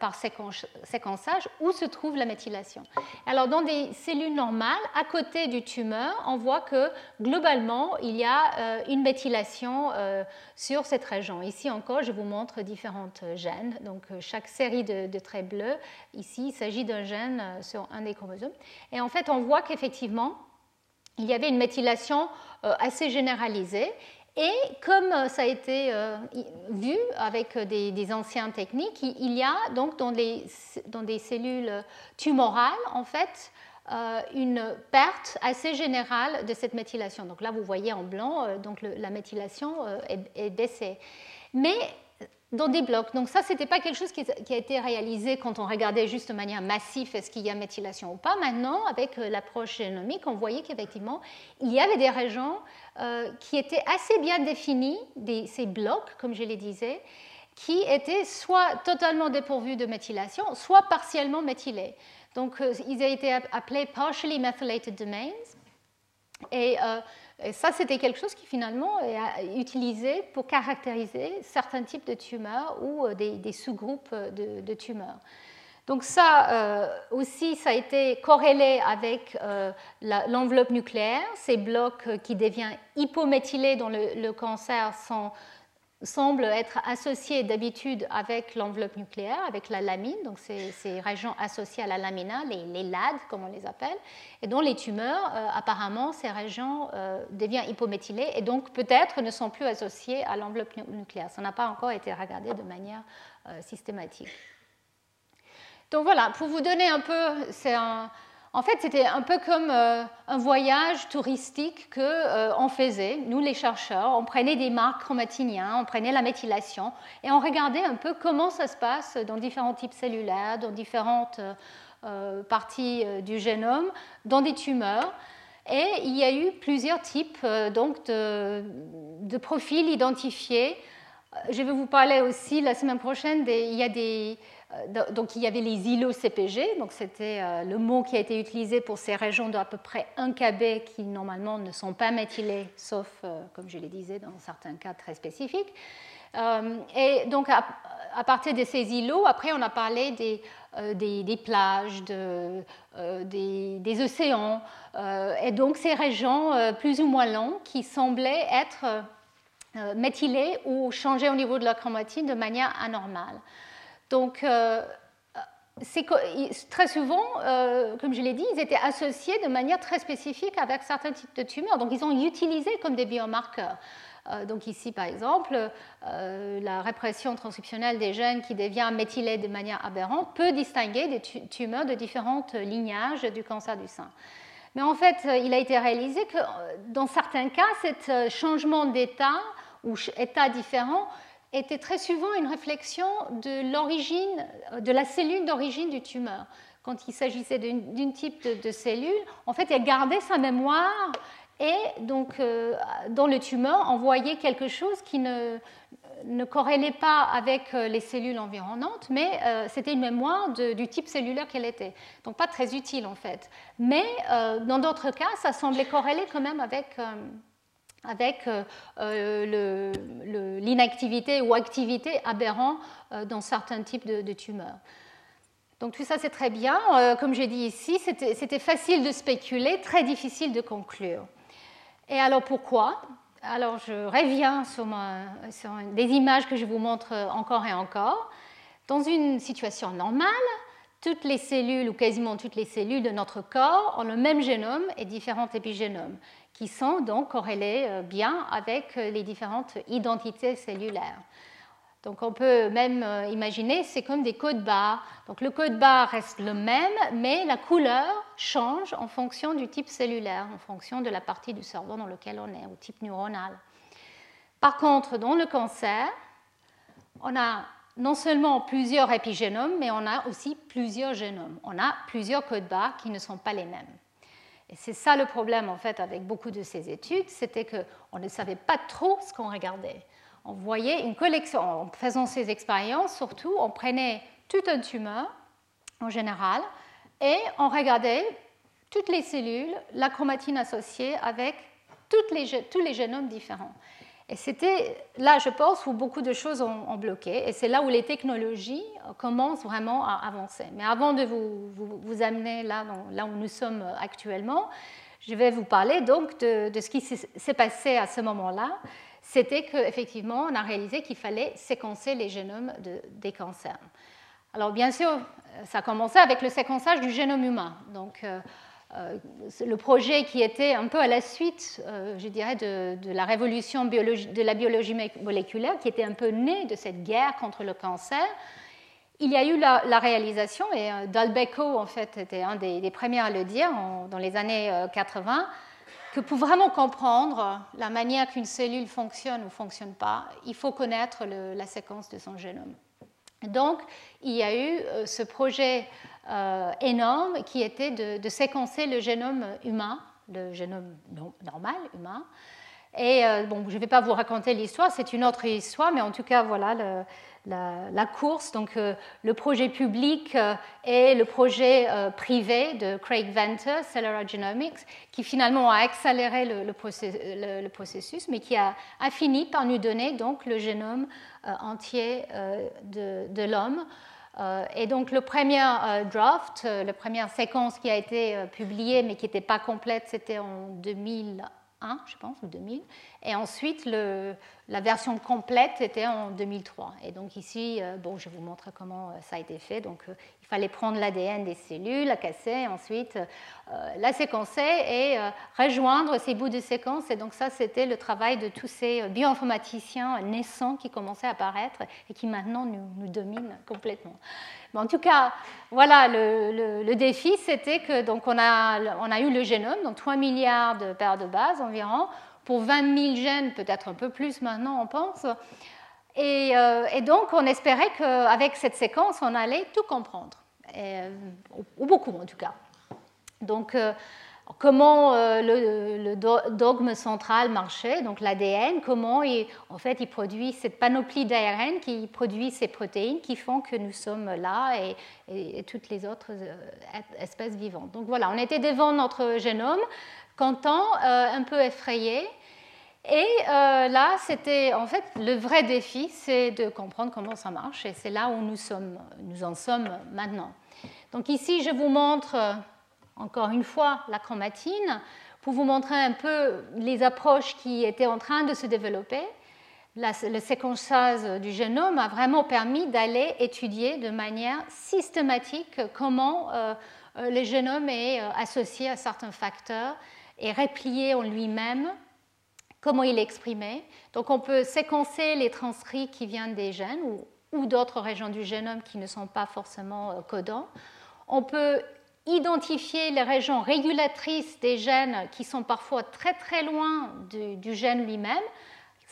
par séquençage où se trouve la méthylation. Alors, dans des cellules normales, à côté du tumeur, on voit que globalement, il y a une méthylation sur cette région. Ici encore, je vous montre différentes gènes donc euh, chaque série de, traits bleus, ici, il s'agit d'un gène euh, sur un des chromosomes. En fait, on voit qu'effectivement, il y avait une méthylation euh, assez généralisée. Et comme ça a été vu avec des, anciennes techniques, il y a donc dans, dans des cellules tumorales, en fait, une perte assez générale de cette méthylation. Donc là, vous voyez en blanc, donc la méthylation est, baissée. Mais dans des blocs. Donc ça, ce n'était pas quelque chose qui, a été réalisé quand on regardait juste de manière massive est-ce qu'il y a méthylation ou pas. Maintenant, avec euh, l'approche génomique, on voyait qu'effectivement, il y avait des régions euh, qui étaient assez bien définies, ces blocs, comme je les disais, qui étaient soit totalement dépourvus de méthylation, soit partiellement méthylés. Donc, euh, ils ont été appelés partially methylated domains. Et et ça, c'était quelque chose qui finalement est utilisé pour caractériser certains types de tumeurs ou euh, des, sous-groupes de, tumeurs. Donc ça euh, aussi, ça a été corrélé avec euh, l'enveloppe nucléaire. Ces blocs qui deviennent hypométhylés dans le, le cancer sont semble être associé d'habitude avec l'enveloppe nucléaire, avec la lamine, donc ces, régions associées à la lamina, les, LAD comme on les appelle, et dans les tumeurs, euh, apparemment, ces régions euh, deviennent hypométhylées et donc peut-être ne sont plus associées à l'enveloppe nucléaire. Ça n'a pas encore été regardé de manière euh, systématique. Donc voilà, pour vous donner un peu, c'est un, en fait, c'était un peu comme euh, un voyage touristique qu'on euh, faisait, nous les chercheurs. On prenait des marques chromatiniens, on prenait la méthylation et on regardait un peu comment ça se passe dans différents types cellulaires, dans différentes euh, parties du génome, dans des tumeurs. Et il y a eu plusieurs types donc de, profils identifiés. Je vais vous parler aussi la semaine prochaine, il y a des euh, donc il y avait les îlots CPG, donc c'était euh, le mot qui a été utilisé pour ces régions d'à peu près 1 kb qui normalement ne sont pas méthylées, sauf, euh, comme je le disais, dans certains cas très spécifiques. et donc à, partir de ces îlots, après on a parlé des, des, plages, de, des, des, océans, et donc ces régions plus ou moins longues qui semblaient être méthylées ou changées au niveau de la chromatine de manière anormale. Donc, euh, très souvent, euh, comme je l'ai dit, ils étaient associés de manière très spécifique avec certains types de tumeurs. Donc, ils ont utilisé comme des biomarqueurs. Euh, donc ici, par exemple, la répression transcriptionnelle des gènes qui devient méthylée de manière aberrante peut distinguer des tumeurs de différents lignages du cancer du sein. Mais en fait, il a été réalisé que dans certains cas, ce changement d'état ou état différent était très souvent une réflexion de l'origine, de la cellule d'origine du tumeur. Quand il s'agissait d'un type de, cellule, en fait, elle gardait sa mémoire et donc euh, dans le tumeur, on voyait quelque chose qui ne, ne corrélait pas avec euh, les cellules environnantes, mais euh, c'était une mémoire du type cellulaire qu'elle était. Donc pas très utile en fait. Mais dans d'autres cas, ça semblait corréler quand même avec avec euh, euh, l'inactivité ou activité aberrant euh, dans certains types de, tumeurs. Donc tout ça c'est très bien. comme j'ai dit ici, c'était facile de spéculer, très difficile de conclure. Et alors pourquoi? Alors je reviens sur, sur, des images que je vous montre encore et encore. Dans une situation normale, toutes les cellules ou quasiment toutes les cellules de notre corps ont le même génome et différents épigénomes qui sont donc corrélés euh, bien avec euh, les différentes identités cellulaires. Donc on peut même euh, imaginer c'est comme des codes barres. Donc le code barre reste le même, mais la couleur change en fonction du type cellulaire, en fonction de la partie du cerveau dans lequel on est, au type neuronal. Par contre, dans le cancer, on a non seulement plusieurs épigénomes, mais on a aussi plusieurs génomes. On a plusieurs codes barres qui ne sont pas les mêmes. Et c'est ça le problème en fait avec beaucoup de ces études, c'était qu'on ne savait pas trop ce qu'on regardait. on voyait une collection, en faisant ces expériences, surtout, on prenait toute une tumeur en général et on regardait toutes les cellules, la chromatine associée avec les, tous les génomes différents. Et c'était là, je pense, où beaucoup de choses ont, bloqué. Et c'est là où les technologies commencent vraiment à avancer. Mais avant de vous, amener là, où nous sommes actuellement, je vais vous parler donc de, ce qui s'est passé à ce moment-là c'était qu'effectivement, on a réalisé qu'il fallait séquencer les génomes des cancers. Alors, bien sûr, ça a commencé avec le séquençage du génome humain. Donc, euh, le projet qui était un peu à la suite, euh, je dirais, de, la révolution de la biologie moléculaire, qui était un peu née de cette guerre contre le cancer, il y a eu la, réalisation, et Dalbeco, en fait, était un des, premiers à le dire dans les années 80, que pour vraiment comprendre la manière qu'une cellule fonctionne ou ne fonctionne pas, il faut connaître la séquence de son génome. Donc, il y a eu euh, ce projet euh, énorme qui était de, séquencer le génome humain, le génome normal humain. Et euh, bon, je ne vais pas vous raconter l'histoire, c'est une autre histoire, mais en tout cas, voilà, la, course, donc euh, le projet public et le projet privé de Craig Venter, Cellular Genomics, qui finalement a accéléré le, processus, mais qui a, fini par nous donner donc le génome entier de, l'homme. Et donc le premier draft, la première séquence qui a été publiée mais qui n'était pas complète, c'était en 2001, je pense, ou 2000. Et ensuite, la version complète était en 2003. Et donc ici, euh, bon, je vous montre comment euh, ça a été fait. Donc euh, fallait prendre l'ADN des cellules, la casser, ensuite la séquencer et rejoindre ces bouts de séquence. Et donc ça, c'était le travail de tous ces bioinformaticiens naissants qui commençaient à apparaître et qui maintenant nous, dominent complètement. En tout cas, voilà, le, défi, c'était que donc on a, on a eu le génome, donc 3 milliards de paires de bases environ pour 20 000 gènes, peut-être un peu plus maintenant, on pense. Euh, et, donc, on espérait qu'avec cette séquence, on allait tout comprendre, euh, ou beaucoup en tout cas. Donc, euh, comment le, dogme central marchait, donc l'ADN, comment il, en fait il produit cette panoplie d'ARN qui produit ces protéines qui font que nous sommes là et, toutes les autres espèces vivantes. Donc voilà, on était devant notre génome content, euh, un peu effrayé. Et euh, là, c'était en fait le vrai défi, c'est de comprendre comment ça marche. Et c'est là où nous, sommes, nous en sommes maintenant. Donc ici, je vous montre encore une fois la chromatine pour vous montrer un peu les approches qui étaient en train de se développer. le séquençage du génome a vraiment permis d'aller étudier de manière systématique comment euh, le génome est associé à certains facteurs est replié en lui-même, comment il est exprimé. Donc on peut séquencer les transcrits qui viennent des gènes ou, d'autres régions du génome qui ne sont pas forcément euh, codants. On peut identifier les régions régulatrices des gènes qui sont parfois très très loin du gène lui-même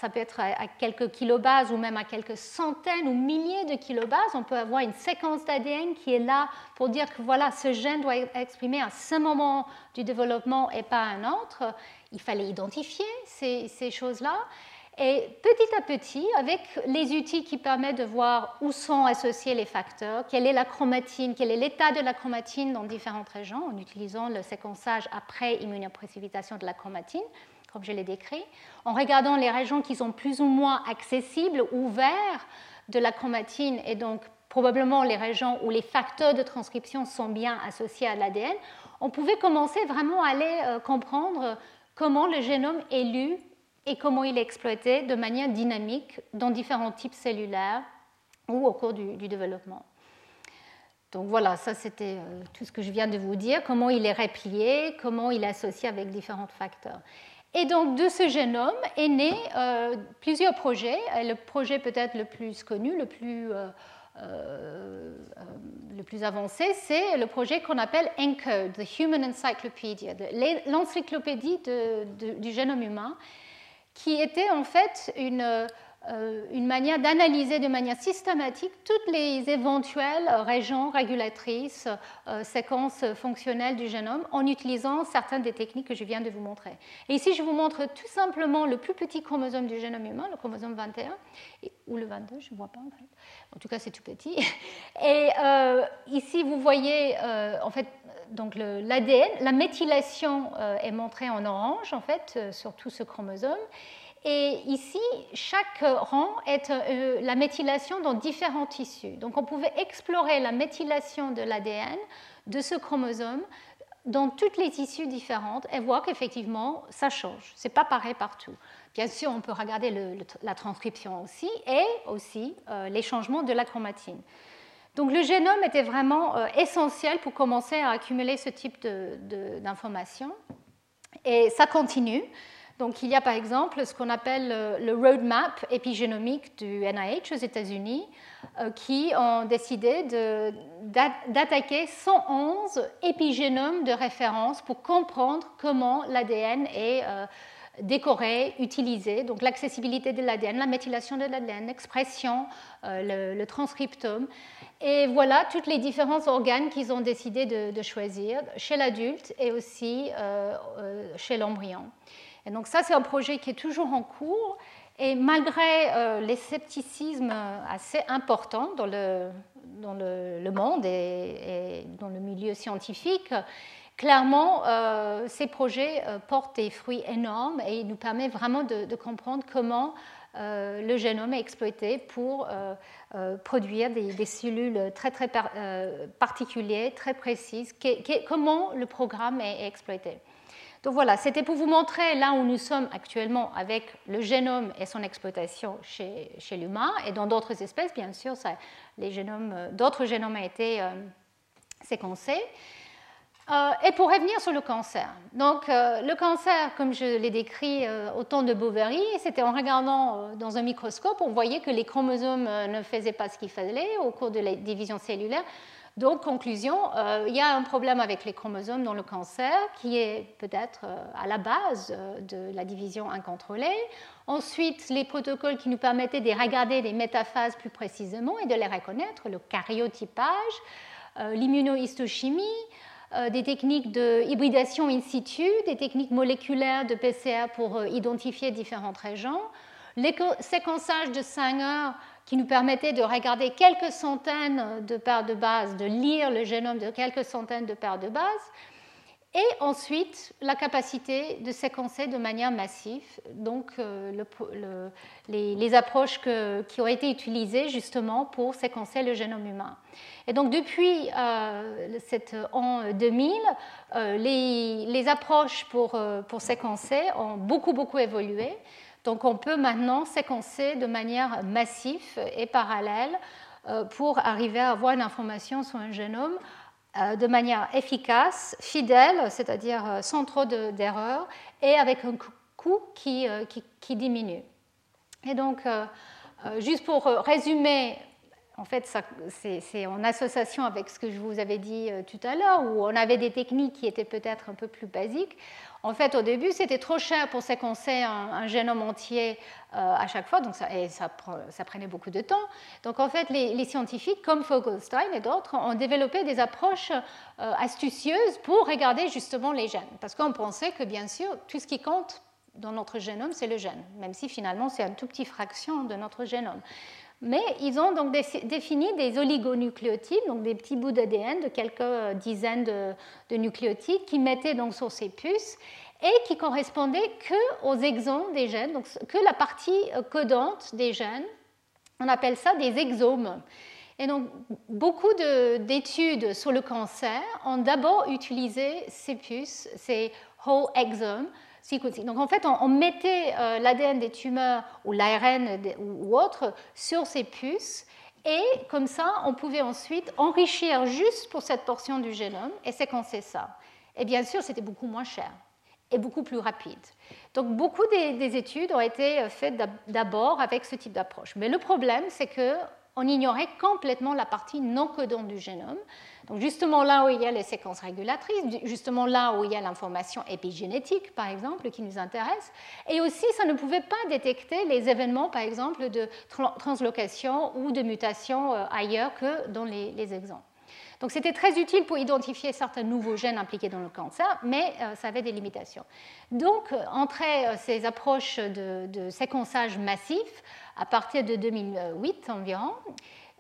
ça peut être à quelques kilobases ou même à quelques centaines ou milliers de kilobases. On peut avoir une séquence d'ADN qui est là pour dire que voilà, ce gène doit être exprimé à ce moment du développement et pas à un autre. Il fallait identifier ces, ces choses-là. Et petit à petit, avec les outils qui permettent de voir où sont associés les facteurs, quelle est la chromatine, quel est l'état de la chromatine dans différentes régions, en utilisant le séquençage après immunoprécipitation de la chromatine, comme je l'ai décrit, en regardant les régions qui sont plus ou moins accessibles, ouvertes de la chromatine, et donc probablement les régions où les facteurs de transcription sont bien associés à l'ADN, on pouvait commencer vraiment à aller euh, comprendre comment le génome est lu et comment il est exploité de manière dynamique dans différents types cellulaires ou au cours du, développement. Donc voilà, ça c'était euh, tout ce que je viens de vous dire, comment il est replié, comment il est associé avec différents facteurs. Et donc de ce génome est né euh, plusieurs projets. Le projet peut-être le plus connu, le plus, euh, le plus avancé, c'est le projet qu'on appelle ENCODE, the Human Encyclopedia, l'encyclopédie du génome humain, qui était en fait une, euh, une manière d'analyser de manière systématique toutes les éventuelles régions régulatrices, euh, séquences fonctionnelles du génome en utilisant certaines des techniques que je viens de vous montrer. Et ici, je vous montre tout simplement le plus petit chromosome du génome humain, le chromosome 21, ou le 22, je ne vois pas en fait. En tout cas, c'est tout petit. Et euh, ici, vous voyez en fait donc l'ADN, la méthylation est montrée en orange en fait sur tout ce chromosome. Et ici, chaque rang est euh, la méthylation dans différents tissus. Donc on pouvait explorer la méthylation de l'ADN de ce chromosome dans toutes les tissus différentes et voir qu'effectivement, ça change. Ce n'est pas pareil partout. Bien sûr, on peut regarder la transcription aussi et aussi euh, les changements de la chromatine. Donc le génome était vraiment euh, essentiel pour commencer à accumuler ce type d'informations. Et ça continue. Donc, il y a par exemple ce qu'on appelle le roadmap épigénomique du NIH aux États-Unis, euh, qui ont décidé d'attaquer 111 épigénomes de référence pour comprendre comment l'ADN est euh, décoré, utilisé. Donc, l'accessibilité de l'ADN, la méthylation de l'ADN, l'expression, euh, le, transcriptome. Et voilà tous les différents organes qu'ils ont décidé de, choisir chez l'adulte et aussi chez l'embryon. Et donc ça, c'est un projet qui est toujours en cours. Et malgré euh, les scepticismes assez importants dans le, dans le, monde et, dans le milieu scientifique, clairement, euh, ces projets euh, portent des fruits énormes et ils nous permettent vraiment de, comprendre comment le génome est exploité pour produire des, cellules très, très particulières, très précises, comment le programme est exploité. Donc voilà, c'était pour vous montrer là où nous sommes actuellement avec le génome et son exploitation chez, l'humain et dans d'autres espèces, bien sûr, les génomes, euh, d'autres génomes ont été euh, séquencés. Euh, et pour revenir sur le cancer. Donc, le cancer, comme je l'ai décrit au temps de Bovary, c'était en regardant dans un microscope, on voyait que les chromosomes ne faisaient pas ce qu'il fallait au cours de la division cellulaire. Donc, conclusion, euh, il y a un problème avec les chromosomes dans le cancer qui est peut-être euh, à la base euh, de la division incontrôlée. Ensuite, les protocoles qui nous permettaient de regarder les métaphases plus précisément et de les reconnaître, le cariotypage, l'immunohistochimie, des techniques de hybridation in situ, des techniques moléculaires de PCR pour identifier différentes régions, les séquençages de Sanger qui nous permettait de regarder quelques centaines de paires de bases, de lire le génome de quelques centaines de paires de bases, et ensuite la capacité de séquencer de manière massive, donc euh, les, approches qui ont été utilisées justement pour séquencer le génome humain. Et donc depuis euh, cet an 2000, euh, les, approches pour, pour séquencer ont beaucoup beaucoup évolué. Donc on peut maintenant séquencer de manière massive et parallèle euh, pour arriver à avoir une information sur un génome euh, de manière efficace, fidèle, c'est-à-dire euh, sans trop d'erreurs, et avec un coût qui, qui, diminue. Et donc, juste pour résumer en fait, c'est en association avec ce que je vous avais dit tout à l'heure, où on avait des techniques qui étaient peut-être un peu plus basiques. En fait, au début, c'était trop cher pour séquencer un, génome entier euh, à chaque fois, donc ça, et ça, prenait beaucoup de temps. Donc, en fait, les, scientifiques, comme Fogelstein et d'autres, ont développé des approches euh, astucieuses pour regarder justement les gènes. Parce qu'on pensait que, bien sûr, tout ce qui compte dans notre génome, c'est le gène, même si finalement, c'est une toute petite fraction de notre génome. Mais ils ont donc défini des oligonucléotides, donc des petits bouts d'ADN de quelques dizaines de, nucléotides qui mettaient donc sur ces puces et qui correspondaient que aux exomes des gènes, donc que la partie codante des gènes. On appelle ça des exomes. Et donc, beaucoup d'études sur le cancer ont d'abord utilisé ces puces, ces whole exomes, donc en fait, on, mettait euh, l'ADN des tumeurs ou l'ARN ou, autre sur ces puces et comme ça, on pouvait ensuite enrichir juste pour cette portion du génome et séquencer ça. Et bien sûr, c'était beaucoup moins cher et beaucoup plus rapide. Donc beaucoup des, études ont été faites d'abord avec ce type d'approche. Mais le problème, c'est que on ignorait complètement la partie non codante du génome. Donc justement là où il y a les séquences régulatrices, justement là où il y a l'information épigénétique, par exemple, qui nous intéresse. Et aussi, ça ne pouvait pas détecter les événements, par exemple, de translocation ou de mutation euh, ailleurs que dans les, exemples. Donc c'était très utile pour identifier certains nouveaux gènes impliqués dans le cancer, mais euh, ça avait des limitations. Donc entre ces approches de, séquençage massif, à partir de 2008 environ,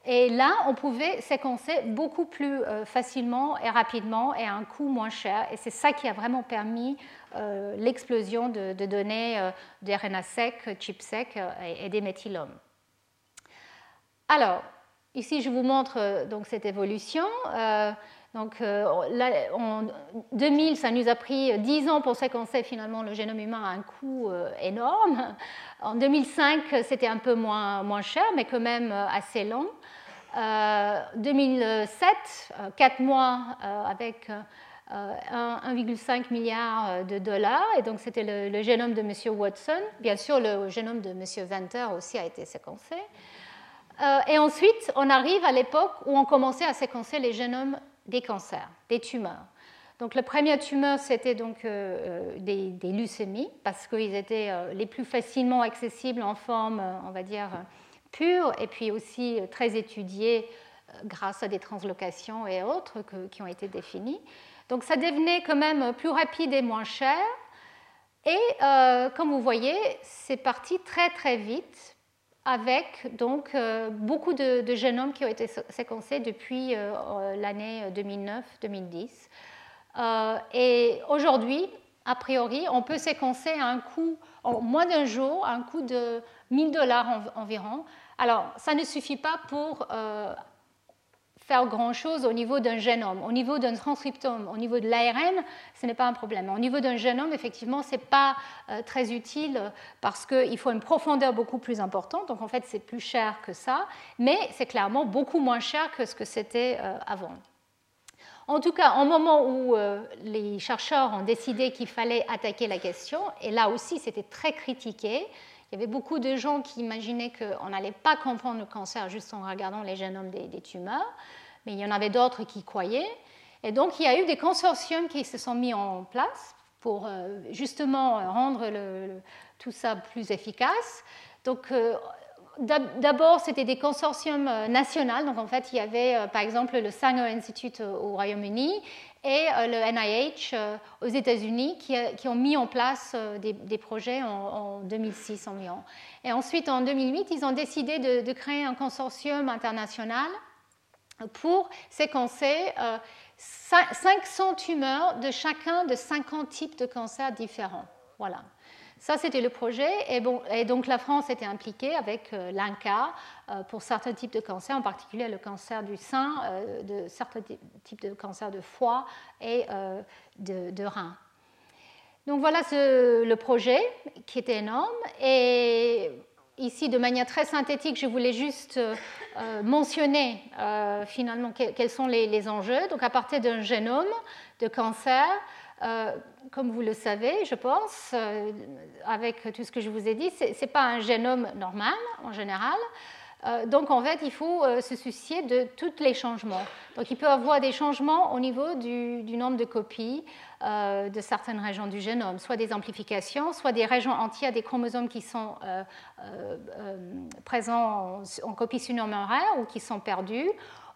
et là, on pouvait séquencer beaucoup plus euh, facilement et rapidement et à un coût moins cher. Et c'est ça qui a vraiment permis euh, l'explosion de, données euh, d'RNA sec, chip sec et, des méthylomes. Alors, ici, je vous montre donc cette évolution. donc, en 2000, ça nous a pris 10 ans pour séquencer finalement le génome humain à un coût énorme. En 2005, c'était un peu moins, moins cher, mais quand même assez long. 2007, euh, 4 mois euh, avec 1,5 euh, milliard de dollars, et donc c'était le, génome de M. Watson. Bien sûr, le génome de M. Venter aussi a été séquencé. Et ensuite, on arrive à l'époque où on commençait à séquencer les génomes des cancers, des tumeurs. Donc, la première tumeur, c'était donc des, des, leucémies, parce qu'ils étaient les plus facilement accessibles en forme, on va dire, pur et puis aussi euh, très étudié euh, grâce à des translocations et autres qui ont été définies. Donc ça devenait quand même plus rapide et moins cher. Et euh, comme vous voyez, c'est parti très très vite avec donc beaucoup de, génomes qui ont été séquencés depuis l'année 2009-2010. et aujourd'hui, a priori, on peut séquencer à un coût, en moins d'un jour, à un coût de 1000 dollars environ. Alors, ça ne suffit pas pour euh, grand-chose au niveau d'un génome. Au niveau d'un transcriptome, au niveau de l'ARN, ce n'est pas un problème. Au niveau d'un génome, effectivement, ce n'est pas euh, très utile parce qu'il faut une profondeur beaucoup plus importante. Donc, en fait, c'est plus cher que ça, mais c'est clairement beaucoup moins cher que ce que c'était euh, avant. En tout cas, au moment où les chercheurs ont décidé qu'il fallait attaquer la question, et là aussi c'était très critiqué, il y avait beaucoup de gens qui imaginaient qu'on n'allait pas comprendre le cancer juste en regardant les génomes des, tumeurs, il y en avait d'autres qui croyaient. Et donc, il y a eu des consortiums qui se sont mis en place pour euh, justement rendre tout ça plus efficace. Donc, euh, d'abord, c'était des consortiums euh, nationaux. Donc, en fait, il y avait, par exemple, le Sanger Institute au Royaume-Uni et le NIH aux États-Unis qui, ont mis en place des, projets en, 2006 environ. Et ensuite, en 2008, ils ont décidé de, créer un consortium international pour séquencer 500 tumeurs de chacun de 50 types de cancers différents. Voilà. Ça, c'était le projet. Et, bon, et, donc, la France était impliquée avec euh, l'INCA euh, pour certains types de cancers, en particulier le cancer du sein, euh, de certains types de cancers de foie et de, de, rein. Donc, voilà le projet qui était énorme. Ici, de manière très synthétique, je voulais juste mentionner finalement quels sont les, enjeux. Donc, à partir d'un génome de cancer, euh, comme vous le savez, je pense, euh, avec tout ce que je vous ai dit, ce n'est pas un génome normal en général. Euh, donc en fait, il faut se soucier de tous les changements. Donc il peut y avoir des changements au niveau du, nombre de copies de certaines régions du génome, soit des amplifications, soit des régions entières des chromosomes qui sont présents en, en copie surnuméraire ou qui sont perdus,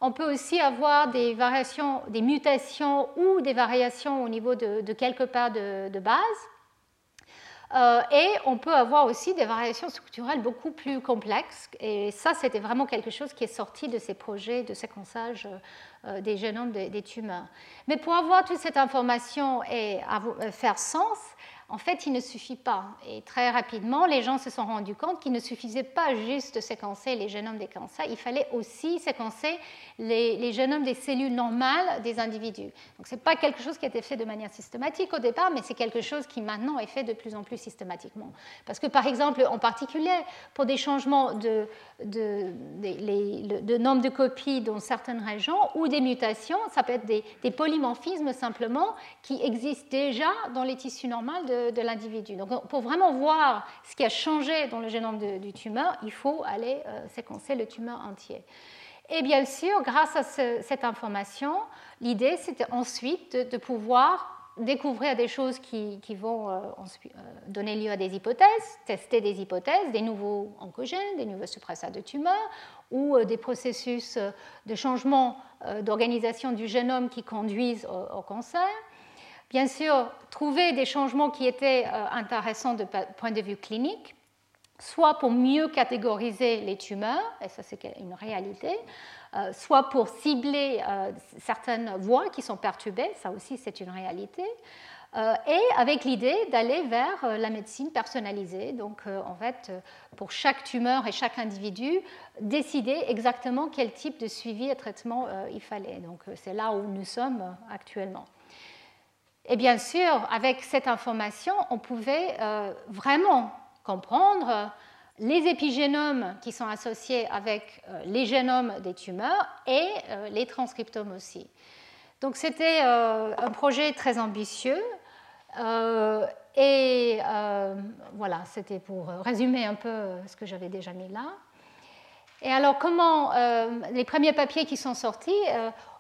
on peut aussi avoir des variations, des mutations ou des variations au niveau de, quelques paires de, base. Euh, et on peut avoir aussi des variations structurelles beaucoup plus complexes. Et ça, c'était vraiment quelque chose qui est sorti de ces projets de séquençage euh, des génomes des, tumeurs. Mais pour avoir toute cette information et faire sens, en fait, il ne suffit pas. Et très rapidement, les gens se sont rendus compte qu'il ne suffisait pas juste de séquencer les génomes des cancers, il fallait aussi séquencer les, génomes des cellules normales des individus. Donc, ce n'est pas quelque chose qui a été fait de manière systématique au départ, mais c'est quelque chose qui maintenant est fait de plus en plus systématiquement. Parce que, par exemple, en particulier, pour des changements de, de, nombre de copies dans certaines régions ou des mutations, ça peut être des, polymorphismes simplement qui existent déjà dans les tissus normaux de, l'individu. Donc pour vraiment voir ce qui a changé dans le génome du tumeur, il faut aller euh, séquencer le tumeur entier. Et bien sûr, grâce à cette information, l'idée c'était ensuite de pouvoir découvrir des choses qui, vont euh, euh, donner lieu à des hypothèses, tester des hypothèses, des nouveaux oncogènes, des nouveaux suppresseurs de tumeurs ou euh, des processus de changement d'organisation du génome qui conduisent au, cancer. Bien sûr, trouver des changements qui étaient intéressants de point de vue clinique, soit pour mieux catégoriser les tumeurs, et ça c'est une réalité, soit pour cibler euh, certaines voies qui sont perturbées, ça aussi c'est une réalité, euh, et avec l'idée d'aller vers la médecine personnalisée. Donc en fait, pour chaque tumeur et chaque individu, décider exactement quel type de suivi et traitement il fallait. Donc c'est là où nous sommes actuellement. Et bien sûr, avec cette information, on pouvait vraiment comprendre les épigénomes qui sont associés avec euh, les génomes des tumeurs et euh, les transcriptomes aussi. Donc c'était euh, un projet très ambitieux. et voilà, c'était pour résumer un peu ce que j'avais déjà mis là. Et alors, comment les premiers papiers qui sont sortis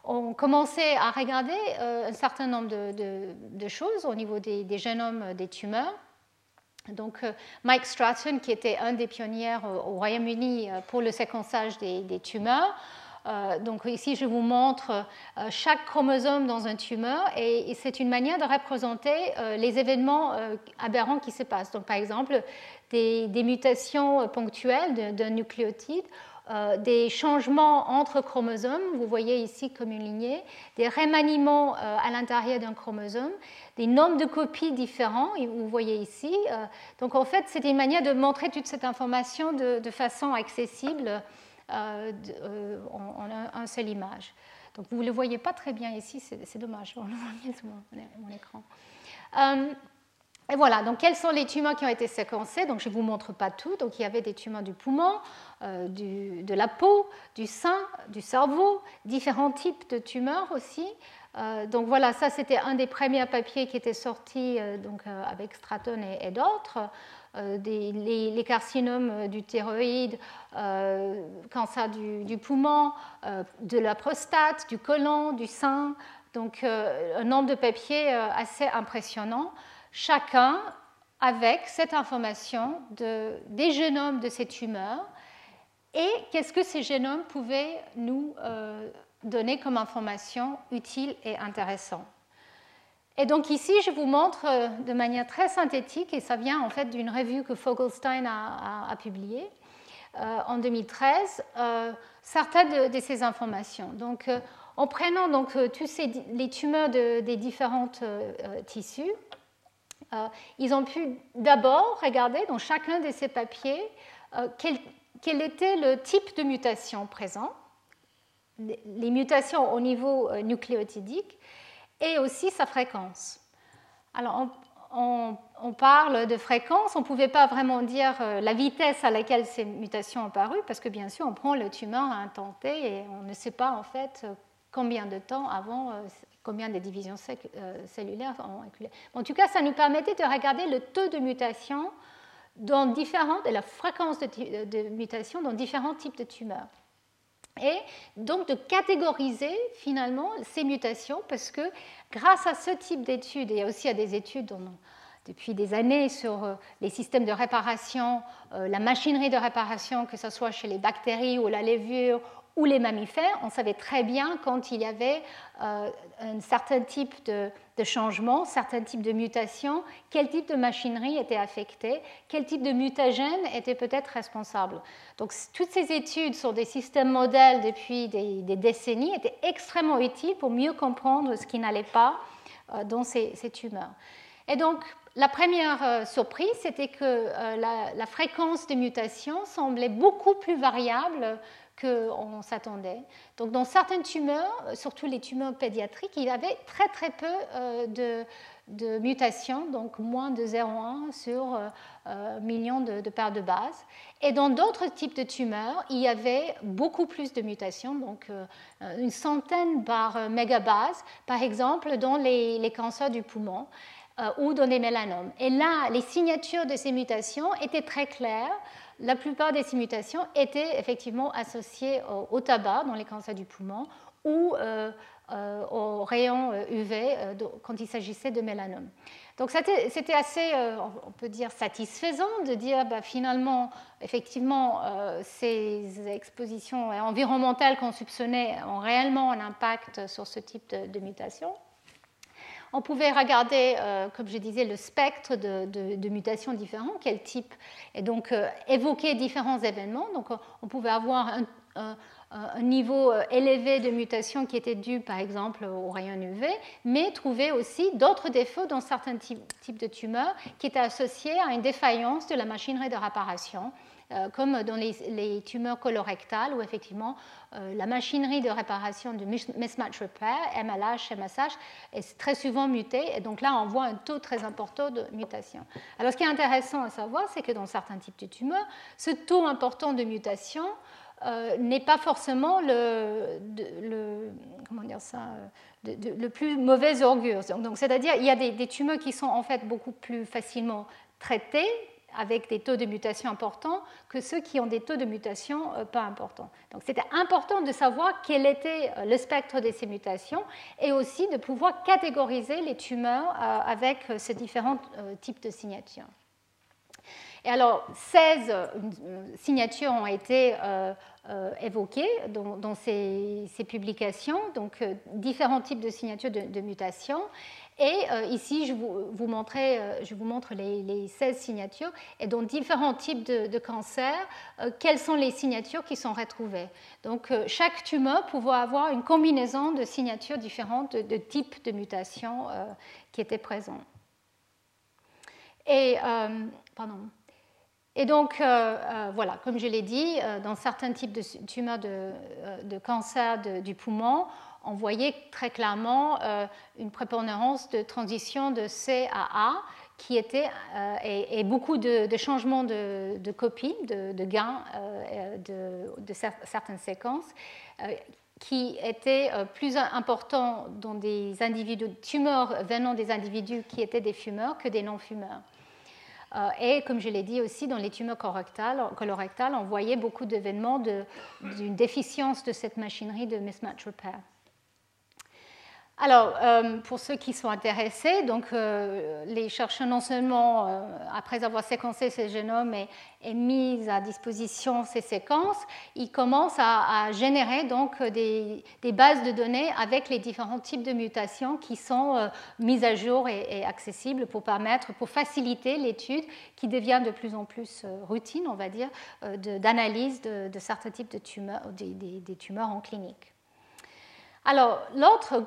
ont commencé à regarder un certain nombre de, choses au niveau des génomes des tumeurs. Donc, euh, Mike Stratton, qui était un des pionniers au Royaume-Uni euh, pour le séquençage des, tumeurs, euh, donc ici, je vous montre chaque chromosome dans un tumeur et, c'est une manière de représenter les événements aberrants qui se passent. Donc, par exemple, des, des mutations ponctuelles d'un nucléotide euh, des changements entre chromosomes, vous voyez ici comme une lignée, des remaniements euh, à l'intérieur d'un chromosome, des nombres de copies différents, vous voyez ici. Euh, donc en fait, c'est une manière de montrer toute cette information de, façon accessible en, une seule image. Donc vous ne le voyez pas très bien ici, c'est dommage, on le voit bien sur mon, écran. Et voilà, donc quels sont les tumeurs qui ont été séquencés Donc je ne vous montre pas tout. Donc il y avait des tumeurs du poumon, euh, de la peau, du sein, du cerveau, différents types de tumeurs aussi. Euh, donc voilà, ça c'était un des premiers papiers qui était sorti euh, donc, avec Stratton et, d'autres. les, carcinomes du thyroïde, cancer du, poumon, de la prostate, du côlon, du sein. Donc un nombre de papiers assez impressionnant chacun avec cette information de, des génomes de ces tumeurs et qu'est-ce que ces génomes pouvaient nous euh, donner comme information utile et intéressante. Et donc ici, je vous montre euh, de manière très synthétique, et ça vient en fait d'une revue que Fogelstein a, a, publiée euh, en 2013, certaines de, ces informations. Donc, en prenant donc tous les tumeurs des différents tissus, euh, ils ont pu d'abord regarder dans chacun de ces papiers euh, quel, était le type de mutation présent, les mutations au niveau euh, nucléotidique et aussi sa fréquence. Alors, on, parle de fréquence, on ne pouvait pas vraiment dire la vitesse à laquelle ces mutations ont paru, parce que bien sûr, on prend le tumeur à T et on ne sait pas en fait combien de temps avant combien de divisions euh, cellulaires ont En tout cas, ça nous permettait de regarder le taux de mutation dans différentes, et la fréquence de, mutation dans différents types de tumeurs. Et donc de catégoriser finalement ces mutations parce que grâce à ce type d'études et aussi à des études depuis des années sur euh, les systèmes de réparation, euh, la machinerie de réparation, que ce soit chez les bactéries ou la levure ou les mammifères, on savait très bien quand il y avait euh, un certain type de, changement, certain type de mutation, quel type de machinerie était affecté, quel type de mutagène était peut-être responsable. Donc toutes ces études sur des systèmes modèles depuis des, décennies étaient extrêmement utiles pour mieux comprendre ce qui n'allait pas euh, dans ces, tumeurs. Et donc la première euh, surprise, c'était que la, fréquence des mutations semblait beaucoup plus variable qu'on s'attendait. Donc dans certaines tumeurs, surtout les tumeurs pédiatriques, il y avait très très peu euh, de mutations, donc moins de 0,1 sur euh, millions de, paires de bases. Et dans d'autres types de tumeurs, il y avait beaucoup plus de mutations, donc une centaine par mégabase, par exemple dans les cancers du poumon ou dans les mélanomes. Et là, les signatures de ces mutations étaient très claires la plupart des ces mutations étaient effectivement associées au, tabac dans les cancers du poumon ou euh, euh, aux rayons UV euh, quand il s'agissait de mélanome. Donc c'était assez, on peut dire, satisfaisant de dire bah, finalement, effectivement, ces expositions environnementales qu'on soupçonnait ont réellement un impact sur ce type de mutation. On pouvait regarder, euh, comme je disais, le spectre de, mutations différents, quel type, et donc euh, évoquer différents événements. Donc on pouvait avoir un, niveau euh, élevé de mutations qui était dû par exemple au rayon UV, mais trouver aussi d'autres défauts dans certains types de tumeurs qui étaient associés à une défaillance de la machinerie de réparation euh, comme dans les, tumeurs colorectales où effectivement euh, la machinerie de réparation du mismatch repair, MLH, MSH, est très souvent mutée. Et donc là, on voit un taux très important de mutation. Alors ce qui est intéressant à savoir, c'est que dans certains types de tumeurs, ce taux important de mutation euh, n'est pas forcément le, plus mauvais augure. Donc, c'est-à-dire, il y a des, tumeurs qui sont en fait beaucoup plus facilement traitées avec des taux de mutation importants que ceux qui ont des taux de mutation euh, pas importants. Donc c'était important de savoir quel était euh, le spectre de ces mutations et aussi de pouvoir catégoriser les tumeurs euh, avec ces différents types de signatures. Et alors, 16 signatures ont été évoquées dans, ces, publications, donc différents types de signatures de, de mutations. Et euh, ici, je vous, vous euh, je vous montre les, 16 signatures et dans différents types de, cancers, euh, quelles sont les signatures qui sont retrouvées? Donc, chaque tumeur pouvait avoir une combinaison de signatures différentes de, types de mutations qui étaient présents. Et, donc, voilà, comme je l'ai dit, dans certains types de tumeurs de cancer du poumon, on voyait très clairement euh, une prépondérance de transition de C à A qui était, euh, et, beaucoup de, changements de, copies, de, gains euh, de, certaines séquences qui étaient plus importants dans des individus, tumeurs venant des individus qui étaient des fumeurs que des non-fumeurs. Et comme je l'ai dit aussi, dans les tumeurs colorectales on voyait beaucoup d'événements d'une déficience de cette machinerie de mismatch repair. Alors, euh, pour ceux qui sont intéressés, donc, euh, les chercheurs, non seulement, euh, après avoir séquencé ces génomes et, mis à disposition ces séquences, ils commencent à, générer donc, des, bases de données avec les différents types de mutations qui sont mises à jour et, accessibles pour permettre, pour faciliter l'étude qui devient de plus en plus routine, on va dire, d'analyse de, certains types de tumeurs, des, des tumeurs en clinique. Alors, l'autre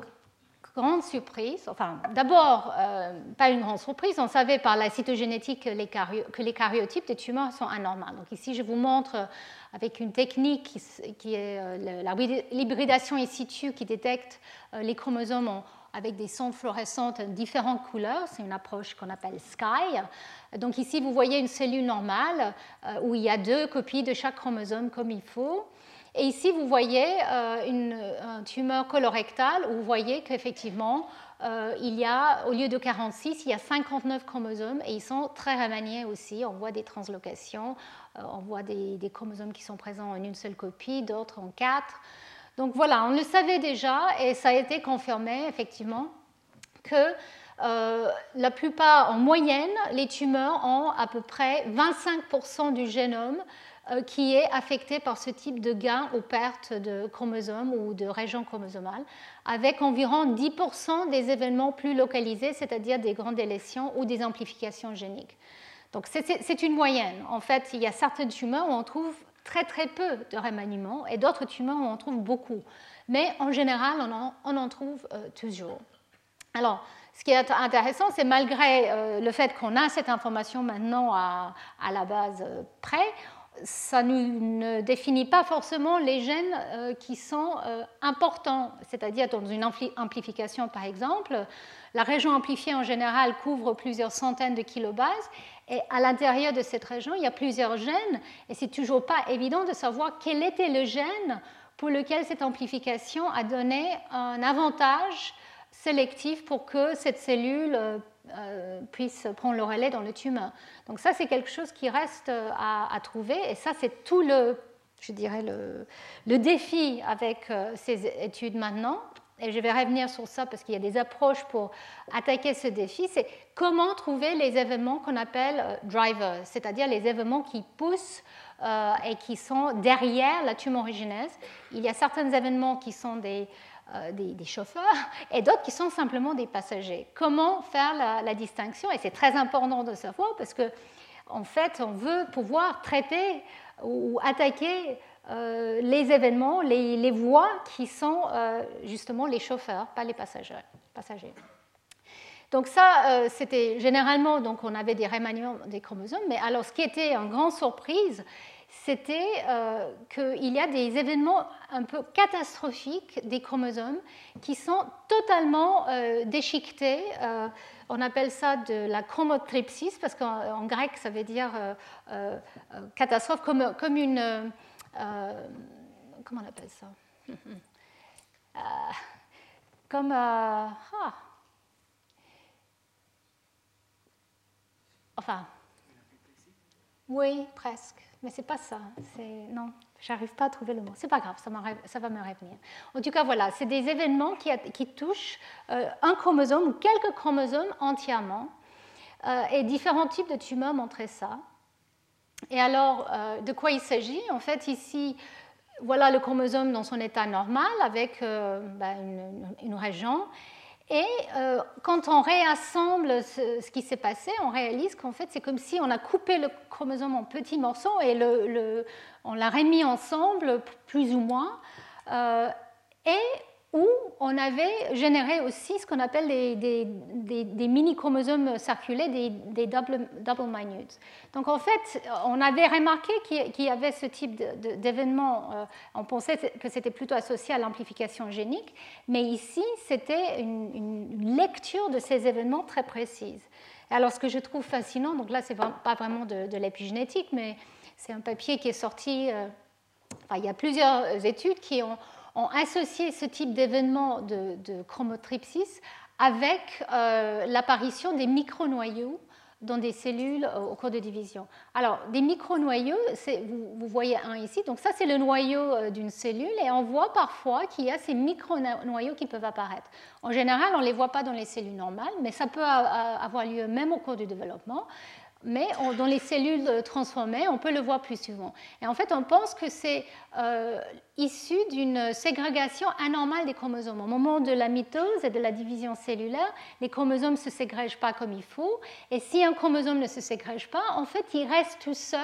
grande surprise, enfin d'abord, euh, pas une grande surprise, on savait par la cytogénétique que les, karyotypes des tumeurs sont anormaux. Donc ici, je vous montre euh, avec une technique qui, est euh, l'hybridation in situ qui détecte les chromosomes avec des sondes fluorescentes de différentes couleurs. C'est une approche qu'on appelle SKY. Donc ici, vous voyez une cellule normale où il y a deux copies de chaque chromosome comme il faut. Et ici, vous voyez euh, une, tumeur colorectale où vous voyez qu'effectivement, euh, il y a, au lieu de 46, il y a 59 chromosomes et ils sont très remaniés aussi. On voit des translocations, euh, on voit des, chromosomes qui sont présents en une seule copie, d'autres en quatre. Donc voilà, on le savait déjà et ça a été confirmé effectivement que la plupart, en moyenne, les tumeurs ont à peu près 25% du génome qui est affecté par ce type de gain ou perte de chromosomes ou de régions chromosomales, avec environ 10% des événements plus localisés, c'est-à-dire des grandes délétions ou des amplifications géniques. Donc c'est une moyenne. En fait, il y a certaines tumeurs où on trouve très très peu de remaniements et d'autres tumeurs où on trouve beaucoup. Mais en général, on en, trouve euh, toujours. Alors, ce qui est intéressant, c'est malgré euh, le fait qu'on a cette information maintenant à, à la base près, ça ne définit pas forcément les gènes euh, qui sont euh, importants, c'est-à-dire dans une amplification par exemple, la région amplifiée en général couvre plusieurs centaines de kilobases. Et à l'intérieur de cette région, il y a plusieurs gènes. Et c'est toujours pas évident de savoir quel était le gène pour lequel cette amplification a donné un avantage sélectif pour que cette cellule euh, euh, puisse prendre le relais dans le tumeur. Donc ça, c'est quelque chose qui reste euh, à, trouver, et ça, c'est tout le, je dirais, le, défi avec euh, ces études maintenant. Et je vais revenir sur ça parce qu'il y a des approches pour attaquer ce défi. C'est comment trouver les événements qu'on appelle drivers, c'est-à-dire les événements qui poussent et qui sont derrière la tumorigénèse. Il y a certains événements qui sont des, euh, des, chauffeurs et d'autres qui sont simplement des passagers. Comment faire la, distinction? Et c'est très important de savoir parce que en fait, on veut pouvoir traiter ou attaquer euh, les événements, les, voies qui sont euh, justement les chauffeurs, pas les passagers. passagers. Donc ça, c'était généralement, donc on avait des remaniements des chromosomes, mais alors ce qui était une grande surprise, c'était euh, qu'il y a des événements un peu catastrophiques des chromosomes qui sont totalement euh, déchiquetés. Euh, on appelle ça de la chromotripsis parce qu'en grec ça veut dire catastrophe comme, comme une... comment on appelle ça? Comme... Ah. Enfin... Oui, presque mais c'est pas ça. Non, j'arrive pas à trouver le mot. C'est pas grave, ça, va me revenir. En tout cas, voilà, c'est des événements qui, touchent euh, un chromosome ou quelques chromosomes entièrement. Euh, et différents types de tumeurs montraient ça. Et alors, euh, de quoi il s'agit? En fait, ici, voilà le chromosome dans son état normal avec ben, une, région. Et euh, quand on réassemble ce, qui s'est passé, on réalise qu'en fait, c'est comme si on a coupé le chromosome en petits morceaux et on l'a remis ensemble, plus ou moins. Euh, et où on avait généré aussi ce qu'on appelle des, mini-chromosomes circulés, des, double, minutes. Donc en fait, on avait remarqué qu'il y avait ce type d'événement, euh, on pensait que c'était plutôt associé à l'amplification génique, mais ici, c'était une, lecture de ces événements très précise. Alors ce que je trouve fascinant, donc là, c'est pas vraiment de, l'épigénétique, mais c'est un papier qui est sorti, euh, enfin, il y a plusieurs études qui ont ont associé ce type d'événement de, chromotripsis avec euh, l'apparition des micronoyaux dans des cellules euh, au cours de division. Alors, des micronoyaux, vous, vous voyez un ici, donc ça c'est le noyau euh, d'une cellule et on voit parfois qu'il y a ces micronoyaux qui peuvent apparaître. En général, on ne les voit pas dans les cellules normales, mais ça peut avoir lieu même au cours du développement mais dans les cellules transformées, on peut le voir plus souvent. Et en fait, on pense que c'est euh, issu d'une ségrégation anormale des chromosomes. Au moment de la mitose et de la division cellulaire, les chromosomes ne se ségrègent pas comme il faut. Et si un chromosome ne se ségrège pas, en fait, il reste tout seul.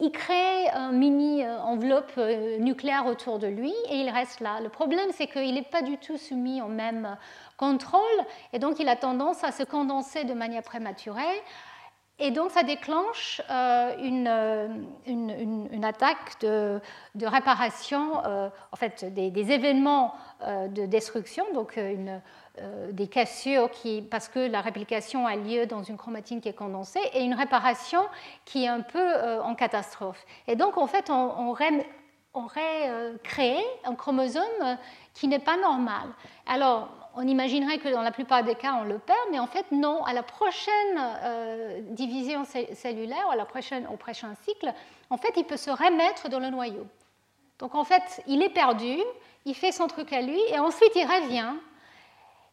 Il crée un mini euh, enveloppe euh, nucléaire autour de lui et il reste là. Le problème, c'est qu'il n'est pas du tout soumis au même contrôle et donc il a tendance à se condenser de manière prématurée, et donc, ça déclenche euh, euh, une, une, attaque de, réparation, euh, en fait, des, événements de destruction, donc des cassures qui, parce que la réplication a lieu dans une chromatine qui est condensée, et une réparation qui est un peu en catastrophe. Et donc, en fait, on, on aurait créé un chromosome qui n'est pas normal. Alors, on imaginerait que dans la plupart des cas, on le perd, mais en fait, non. À la prochaine euh, division cellulaire, à la prochaine, au prochain cycle, en fait, il peut se remettre dans le noyau. Donc, en fait, il est perdu, il fait son truc à lui, et ensuite, il revient.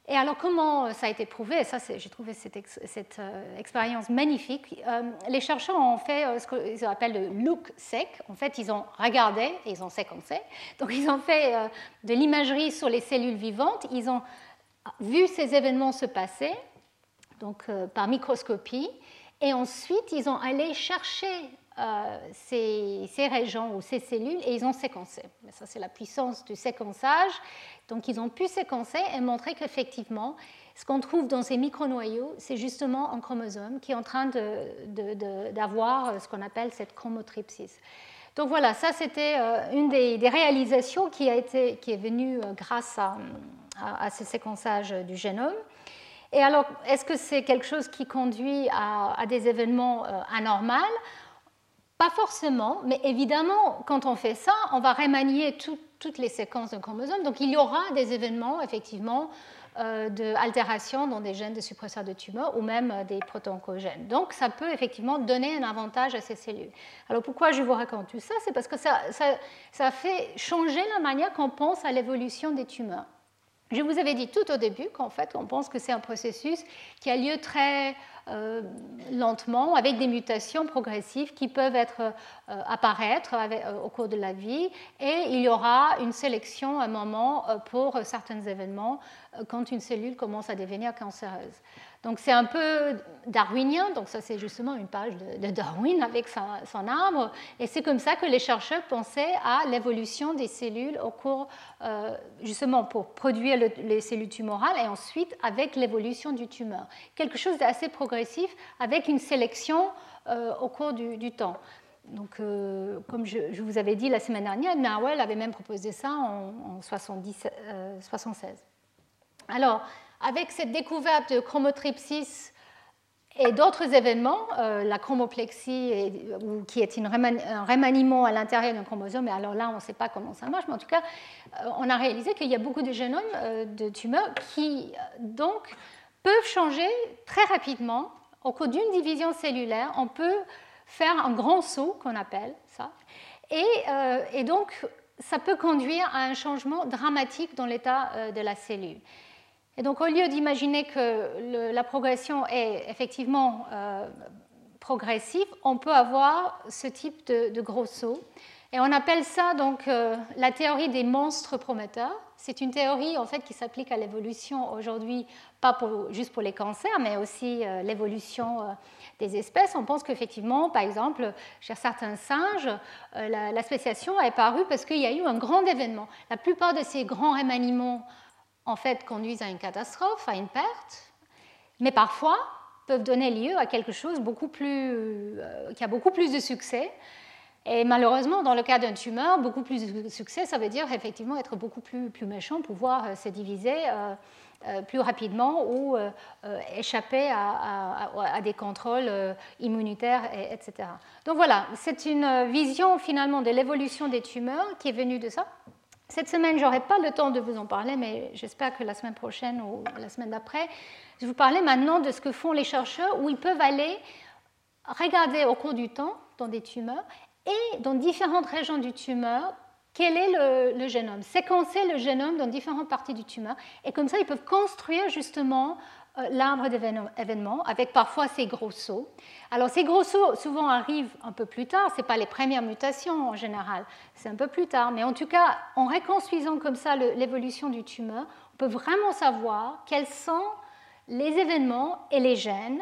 Et alors, comment ça a été prouvé ça, j'ai trouvé cette, euh, expérience magnifique. Euh, les chercheurs ont fait ce qu'ils appellent le look sec. En fait, ils ont regardé, et ils ont séquencé. Donc, ils ont fait de l'imagerie sur les cellules vivantes. Ils ont vu ces événements se passer, donc euh, par microscopie, et ensuite ils ont allé chercher euh, ces, ces, régions ou ces cellules et ils ont séquencé. ça, c'est la puissance du séquençage. Donc, ils ont pu séquencer et montrer qu'effectivement, ce qu'on trouve dans ces micronoyaux, c'est justement un chromosome qui est en train d'avoir ce qu'on appelle cette chromotripsis. Donc voilà, ça c'était une des, réalisations qui, a été, qui est venue grâce à, ce séquençage du génome. Et alors, est-ce que c'est quelque chose qui conduit à, des événements anormaux pas forcément, mais évidemment, quand on fait ça, on va remanier toutes les séquences d'un chromosome. Donc il y aura des événements, effectivement, euh, d'altération dans des gènes de suppresseurs de tumeurs ou même euh, des proto-oncogènes. Donc ça peut effectivement donner un avantage à ces cellules. Alors pourquoi je vous raconte tout ça? C'est parce que ça, ça, ça fait changer la manière qu'on pense à l'évolution des tumeurs. Je vous avais dit tout au début qu'en fait, on pense que c'est un processus qui a lieu très euh, lentement, avec des mutations progressives qui peuvent apparaître au cours de la vie, et il y aura une sélection à un moment pour certains événements quand une cellule commence à devenir cancéreuse. Donc c'est un peu darwinien, donc ça c'est justement une page de, Darwin avec son arbre, et c'est comme ça que les chercheurs pensaient à l'évolution des cellules au cours, euh, justement pour produire les cellules tumorales et ensuite avec l'évolution du tumeur. Quelque chose d'assez progressif avec une sélection euh, au cours du, temps. Donc, euh, comme je, vous avais dit la semaine dernière, Narwell avait même proposé ça en, en 76. Alors, avec cette découverte de chromotripsis et d'autres événements, euh, la chromoplexie, qui est un remaniement à l'intérieur d'un chromosome, et alors là, on ne sait pas comment ça marche, mais en tout cas, euh, on a réalisé qu'il y a beaucoup de génomes euh, de tumeurs qui, donc, peuvent changer très rapidement. Au cours d'une division cellulaire, on peut faire un grand saut, qu'on appelle ça, et, et, donc, ça peut conduire à un changement dramatique dans l'état de la cellule. Et donc, au lieu d'imaginer que la progression est effectivement euh, progressive, on peut avoir ce type de, gros saut. Et on appelle ça donc euh, la théorie des monstres prometteurs. C'est une théorie en fait qui s'applique à l'évolution aujourd'hui, pas juste pour les cancers, mais aussi euh, l'évolution des espèces. On pense qu'effectivement, par exemple, chez certains singes, la, spéciation est apparue parce qu'il y a eu un grand événement. La plupart de ces grands remaniements en fait conduisent à une catastrophe, à une perte, mais parfois peuvent donner lieu à quelque chose euh, qui a beaucoup plus de succès. Et malheureusement, dans le cas d'un tumeur, beaucoup plus de succès, ça veut dire effectivement être beaucoup plus, méchant, pouvoir euh, se diviser euh, plus rapidement ou échapper à, à, des contrôles immunitaires, etc. Donc voilà, c'est une vision finalement de l'évolution des tumeurs qui est venue de ça. Cette semaine, je n'aurai pas le temps de vous en parler, mais j'espère que la semaine prochaine ou la semaine d'après, je vais vous parler maintenant de ce que font les chercheurs, où ils peuvent aller regarder au cours du temps dans des tumeurs et dans différentes régions du tumeur quel est le, génome, séquencer le génome dans différentes parties du tumeur. Et comme ça, ils peuvent construire justement l'arbre d'événements, avec parfois ces gros sauts. Alors ces gros sauts souvent arrivent un peu plus tard, ce n'est pas les premières mutations en général, c'est un peu plus tard, mais en tout cas, en reconstruisant comme ça l'évolution du tumeur, on peut vraiment savoir quels sont les événements et les gènes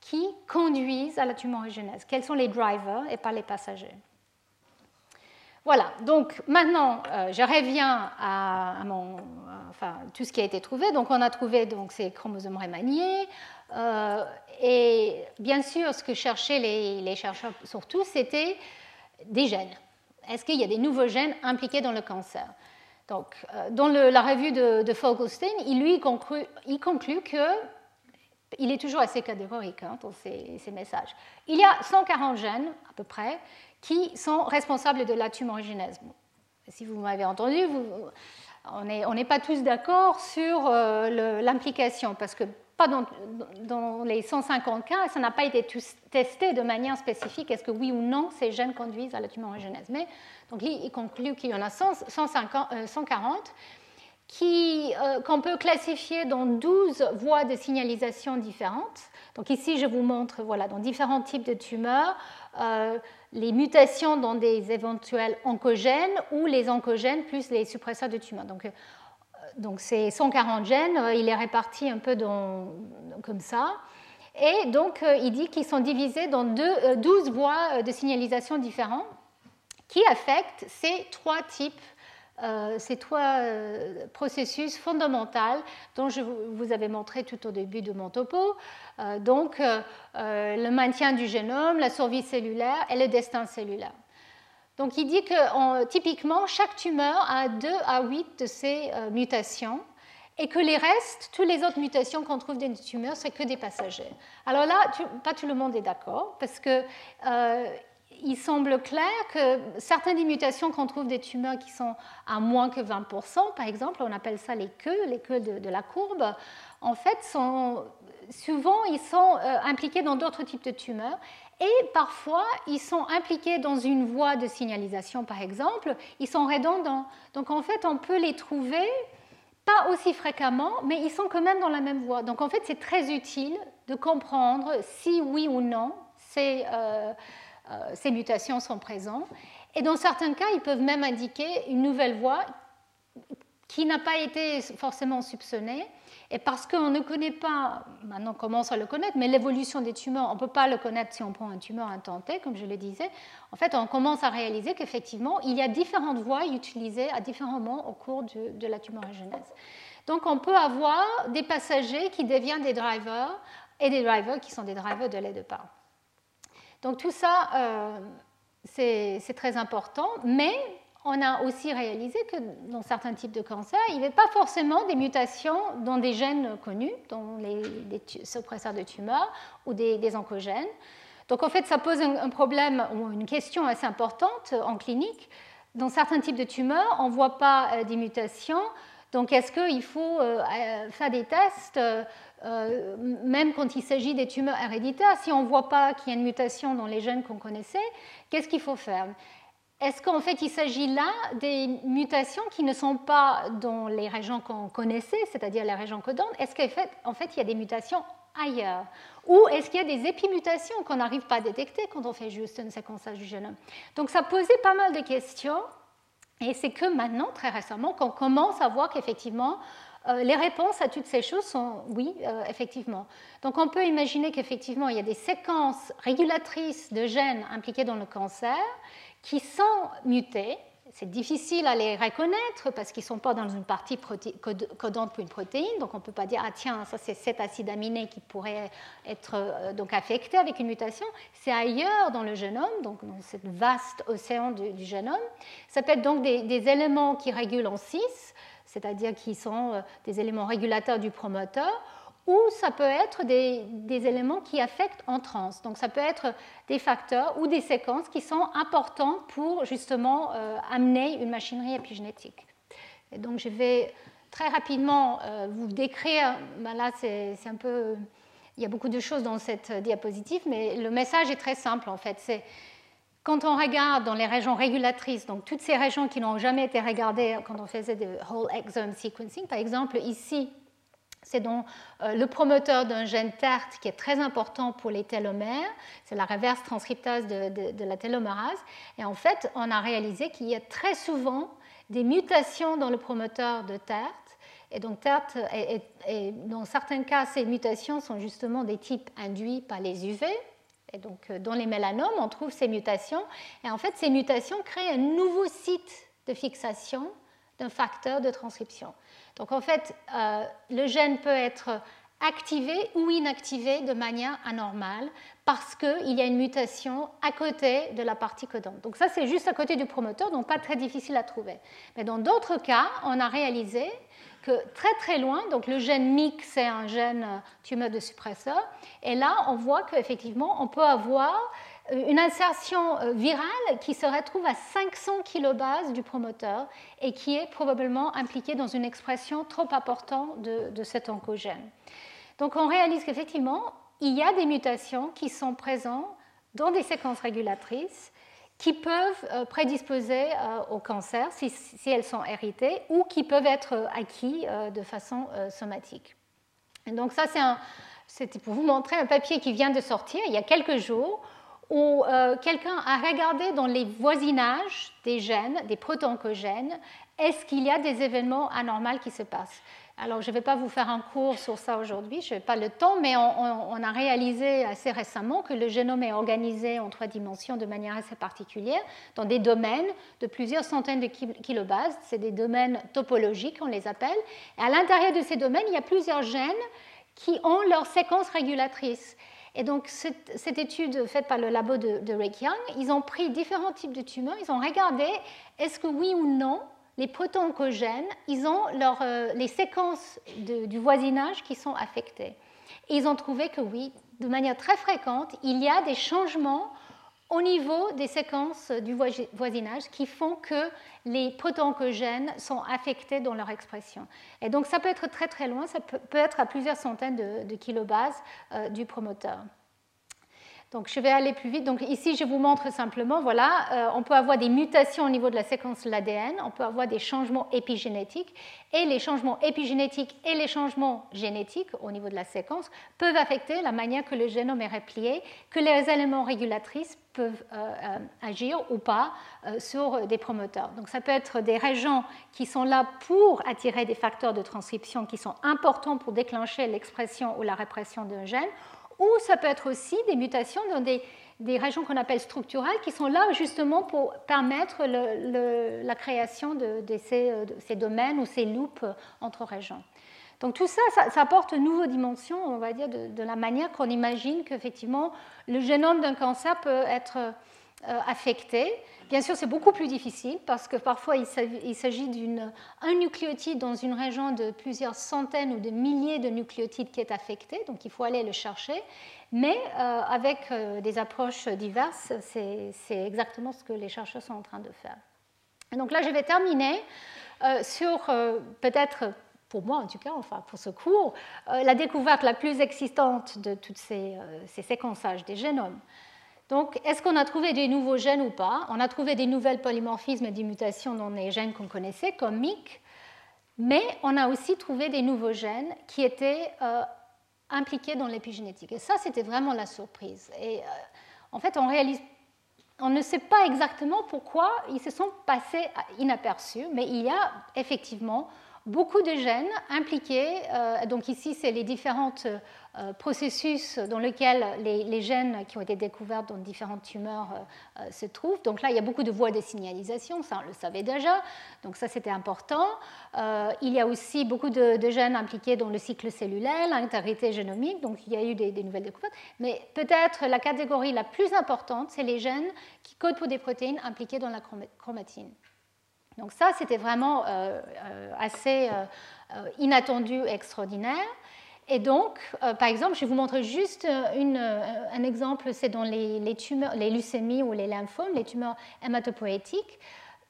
qui conduisent à la tumorigénèse, quels sont les drivers et pas les passagers. Voilà, donc maintenant, euh, je reviens à, enfin, tout ce qui a été trouvé. Donc, on a trouvé donc, ces chromosomes remaniés. Euh, et bien sûr, ce que cherchaient les, chercheurs surtout, c'était des gènes. Est-ce qu'il y a des nouveaux gènes impliqués dans le cancer? Donc, euh, dans la revue de, de Fogelstein, il lui conclut, il conclut que il est toujours assez catégorique hein, dans ses, ses, messages. Il y a 140 gènes, à peu près, qui sont responsables de la tumorigénèse. Si vous m'avez entendu, on n'est pas tous d'accord sur euh, l'implication, parce que pas dans, les 150 cas, ça n'a pas été testé de manière spécifique, est-ce que oui ou non ces gènes conduisent à la tumorigénèse. Mais donc, il conclut qu'il y en a 140 euh, qu'on peut classifier dans 12 voies de signalisation différentes. Donc ici, je vous montre voilà, dans différents types de tumeurs euh, les mutations dans des éventuels oncogènes ou les oncogènes plus les suppresseurs de tumeurs. Donc, euh, donc ces 140 gènes, il est réparti un peu comme ça. Et donc, il dit qu'ils sont divisés dans 12 voies de signalisation différentes qui affectent ces trois types ces trois processus fondamentaux dont je vous avais montré tout au début de mon topo. donc, le maintien du génome, la survie cellulaire et le destin cellulaire. Donc, il dit que typiquement, chaque tumeur a 2 à 8 de ces mutations et que les restes, toutes les autres mutations qu'on trouve dans les tumeurs, c'est que des passagers. Alors là, pas tout le monde est d'accord, parce que euh, il semble clair que certaines des mutations qu'on trouve des tumeurs qui sont à moins que 20%, par exemple, on appelle ça les queues, les queues de, la courbe, en fait, souvent, ils sont euh, impliqués dans d'autres types de tumeurs. Et parfois, ils sont impliqués dans une voie de signalisation, par exemple. Ils sont redondants. Donc, en fait, on peut les trouver pas aussi fréquemment, mais ils sont quand même dans la même voie. Donc en fait, c'est très utile de comprendre si oui ou non ces, euh, ces mutations sont présentes. Et dans certains cas, ils peuvent même indiquer une nouvelle voie qui n'a pas été forcément soupçonnée. Et parce qu'on ne connaît pas, maintenant on commence à le connaître, mais l'évolution des tumeurs, on ne peut pas le connaître si on prend un tumeur intenté, comme je le disais. En fait, on commence à réaliser qu'effectivement, il y a différentes voies utilisées à différents moments au cours de, la tumorigénèse. Donc, on peut avoir des passagers qui deviennent des drivers et des drivers qui sont des drivers de lait de part. Donc, tout ça, euh, c'est très important, mais on a aussi réalisé que dans certains types de cancers, il n'y avait pas forcément des mutations dans des gènes connus, dans les, suppresseurs de tumeurs ou des, oncogènes. Donc en fait, ça pose un, problème ou une question assez importante en clinique. Dans certains types de tumeurs, on ne voit pas euh, des mutations. Donc est-ce qu'il faut euh, faire des tests même quand il s'agit des tumeurs héréditaires, si on ne voit pas qu'il y a une mutation dans les gènes qu'on connaissait, qu'est-ce qu'il faut faire? Est-ce qu'en fait il s'agit là des mutations qui ne sont pas dans les régions qu'on connaissait, c'est-à-dire les régions codantes Est-ce qu'en fait, fait il y a des mutations ailleurs? Ou est-ce qu'il y a des épimutations qu'on n'arrive pas à détecter quand on fait juste un séquençage du génome Donc ça posait pas mal de questions. Et c'est que maintenant, très récemment, qu'on commence à voir qu'effectivement, euh, les réponses à toutes ces choses sont oui, euh, effectivement. Donc on peut imaginer qu'effectivement, il y a des séquences régulatrices de gènes impliqués dans le cancer qui sont mutés. C'est difficile à les reconnaître parce qu'ils ne sont pas dans une partie codante pour une protéine. Donc on ne peut pas dire, ah tiens, ça c'est cet acide aminé qui pourrait être euh, donc affecté avec une mutation. C'est ailleurs dans le génome, donc dans ce vaste océan du, génome. Ça peut être donc des, des éléments qui régulent en 6, c'est-à-dire qui sont euh, des éléments régulateurs du promoteur, ou ça peut être des, éléments qui affectent en trans. Donc ça peut être des facteurs ou des séquences qui sont importants pour justement euh, amener une machinerie épigénétique. Donc je vais très rapidement euh, vous décrire, ben là c'est un peu, il y a beaucoup de choses dans cette diapositive, mais le message est très simple en fait. C'est quand on regarde dans les régions régulatrices, donc toutes ces régions qui n'ont jamais été regardées quand on faisait de whole exome sequencing, par exemple ici c'est donc euh, le promoteur d'un gène TERT qui est très important pour les télomères. C'est la reverse transcriptase de, la télomérase. Et en fait, on a réalisé qu'il y a très souvent des mutations dans le promoteur de TERT. Et donc, TERT, et, dans certains cas, ces mutations sont justement des types induits par les UV. Et donc, euh, dans les mélanomes, on trouve ces mutations. Et en fait, ces mutations créent un nouveau site de fixation d'un facteur de transcription. Donc en fait, euh, le gène peut être activé ou inactivé de manière anormale parce qu'il y a une mutation à côté de la partie codante. Donc ça, c'est juste à côté du promoteur, donc pas très difficile à trouver. Mais dans d'autres cas, on a réalisé que très très loin, donc le gène MIC, c'est un gène tumeur de suppresseur, et là, on voit qu'effectivement, on peut avoir euh, une insertion euh, virale qui se retrouve à 500 kilobases du promoteur et qui est probablement impliquée dans une expression trop importante de, cet oncogène. Donc on réalise qu'effectivement, il y a des mutations qui sont présentes dans des séquences régulatrices qui peuvent euh, prédisposer au cancer si, elles sont héritées ou qui peuvent être acquis de façon somatique. donc ça, c'était pour vous montrer un papier qui vient de sortir il y a quelques jours où euh, quelqu'un a regardé dans les voisinages des gènes, des protoncogènes, est-ce qu'il y a des événements anormaux qui se passent? Alors, je ne vais pas vous faire un cours sur ça aujourd'hui, je n'ai pas le temps, mais on, a réalisé assez récemment que le génome est organisé en trois dimensions de manière assez particulière, dans des domaines de plusieurs centaines de kilobases. C'est des domaines topologiques, on les appelle. Et à l'intérieur de ces domaines, il y a plusieurs gènes qui ont leur séquence régulatrice. Et donc, cette, étude faite par le labo de, de Young, ils ont pris différents types de tumeurs, ils ont regardé est-ce que oui ou non les proto-oncogènes, ils ont euh, les séquences du voisinage qui sont affectées. Et ils ont trouvé que oui, de manière très fréquente, il y a des changements au niveau des séquences du voisinage qui font que les proto-oncogènes sont affectés dans leur expression. Et donc ça peut être très très loin, ça peut, être à plusieurs centaines de, kilobases euh, du promoteur. Donc je vais aller plus vite. Donc ici, je vous montre simplement, voilà, euh, on peut avoir des mutations au niveau de la séquence de l'ADN, on peut avoir des changements épigénétiques, et les changements épigénétiques et les changements génétiques au niveau de la séquence peuvent affecter la manière que le génome est replié, que les éléments régulatrices peuvent euh, euh, agir ou pas sur des promoteurs. Donc ça peut être des régions qui sont là pour attirer des facteurs de transcription qui sont importants pour déclencher l'expression ou la répression d'un gène, ou ça peut être aussi des mutations dans des, régions qu'on appelle structurales, qui sont là justement pour permettre la création de, ces, domaines ou ces loops entre régions. Donc tout ça, ça, apporte une nouvelle dimension, on va dire, de, la manière qu'on imagine qu'effectivement le génome d'un cancer peut être euh, affecté. Bien sûr, c'est beaucoup plus difficile parce que parfois il s'agit d'un nucléotide dans une région de plusieurs centaines ou de milliers de nucléotides qui est affecté, donc il faut aller le chercher. Mais euh, avec euh, des approches diverses, c'est exactement ce que les chercheurs sont en train de faire. donc là, je vais terminer sur peut-être pour moi en tout cas, enfin pour ce cours, la découverte la plus existante de tous ces séquençages des génomes. Donc, est-ce qu'on a trouvé des nouveaux gènes ou pas? On a trouvé des nouvelles polymorphismes et des mutations dans les gènes qu'on connaissait, comme MYC, mais on a aussi trouvé des nouveaux gènes qui étaient euh, impliqués dans l'épigénétique. Et ça, c'était vraiment la surprise. Et euh, en fait, on réalise on ne sait pas exactement pourquoi ils se sont passés inaperçus, mais il y a effectivement beaucoup de gènes impliqués. Euh, donc ici, c'est les différents euh, processus dans lesquels les, gènes qui ont été découverts dans différentes tumeurs euh, se trouvent. Donc là, il y a beaucoup de voies de signalisation, ça on le savait déjà, donc ça c'était important. il y a aussi beaucoup de, gènes impliqués dans le cycle cellulaire, l'intégrité génomique, donc il y a eu des, des nouvelles découvertes. Mais peut-être la catégorie la plus importante, c'est les gènes qui codent pour des protéines impliquées dans la chromatine. Donc ça, c'était vraiment euh, euh, assez euh, inattendu, extraordinaire. Et donc, par exemple, je vais vous montrer juste un exemple, c'est dans les, tumeurs, les leucémies ou les lymphomes, les tumeurs hématopoïétiques.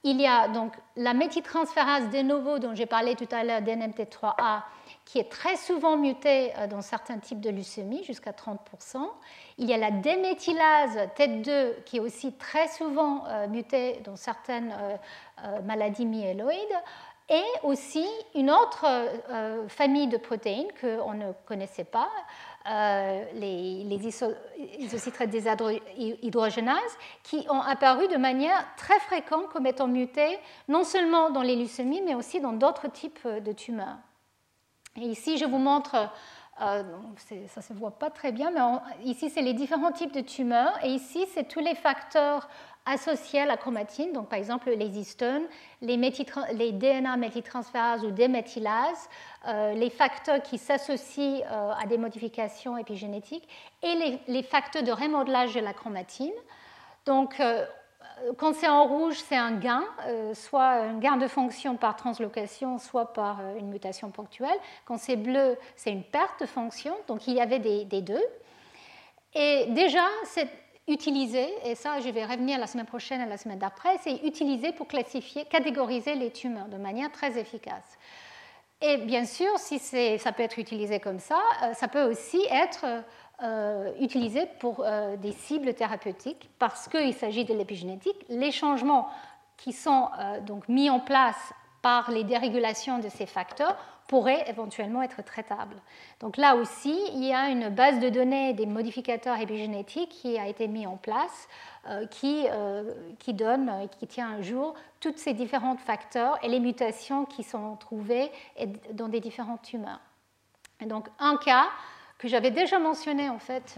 Il y a donc la méthyltransférase de novo dont j'ai parlé tout à l'heure, DNMT3A, qui est très souvent mutée dans certains types de leucémie, jusqu'à 30%. Il y a la déméthylase TET2 qui est aussi très souvent mutée dans certaines euh, maladies myéloïdes, et aussi une autre euh, famille de protéines qu'on ne connaissait pas, euh, les, les isocitrates déshydrogénases, qui ont apparu de manière très fréquente comme étant mutées, non seulement dans les leucémies, mais aussi dans d'autres types de tumeurs. Ici, je vous montre, ça ne se voit pas très bien, mais ici, c'est les différents types de tumeurs, et ici, c'est tous les facteurs associés à la chromatine, donc par exemple les histones, les, les DNA méthyltransférases ou déméthylases, euh, les facteurs qui s'associent euh, à des modifications épigénétiques et les, facteurs de remodelage de la chromatine. Donc, euh, quand c'est en rouge, c'est un gain, soit un gain de fonction par translocation, soit par une mutation ponctuelle. Quand c'est bleu, c'est une perte de fonction. Donc il y avait des, des deux. Et déjà, cette, utilisé, et ça je vais revenir la semaine prochaine et la semaine d'après, c'est utilisé pour classifier, catégoriser les tumeurs de manière très efficace. Et bien sûr, si ça peut être utilisé comme ça, euh, ça peut aussi être euh, utilisé pour euh, des cibles thérapeutiques parce qu'il s'agit de l'épigénétique. Les changements qui sont donc mis en place par les dérégulations de ces facteurs pourrait éventuellement être traitable. Donc là aussi, il y a une base de données des modificateurs épigénétiques qui a été mise en place, euh, qui, euh, qui donne, qui tient un jour tous ces différents facteurs et les mutations qui sont trouvées dans des différentes tumeurs. Et donc un cas que j'avais déjà mentionné en fait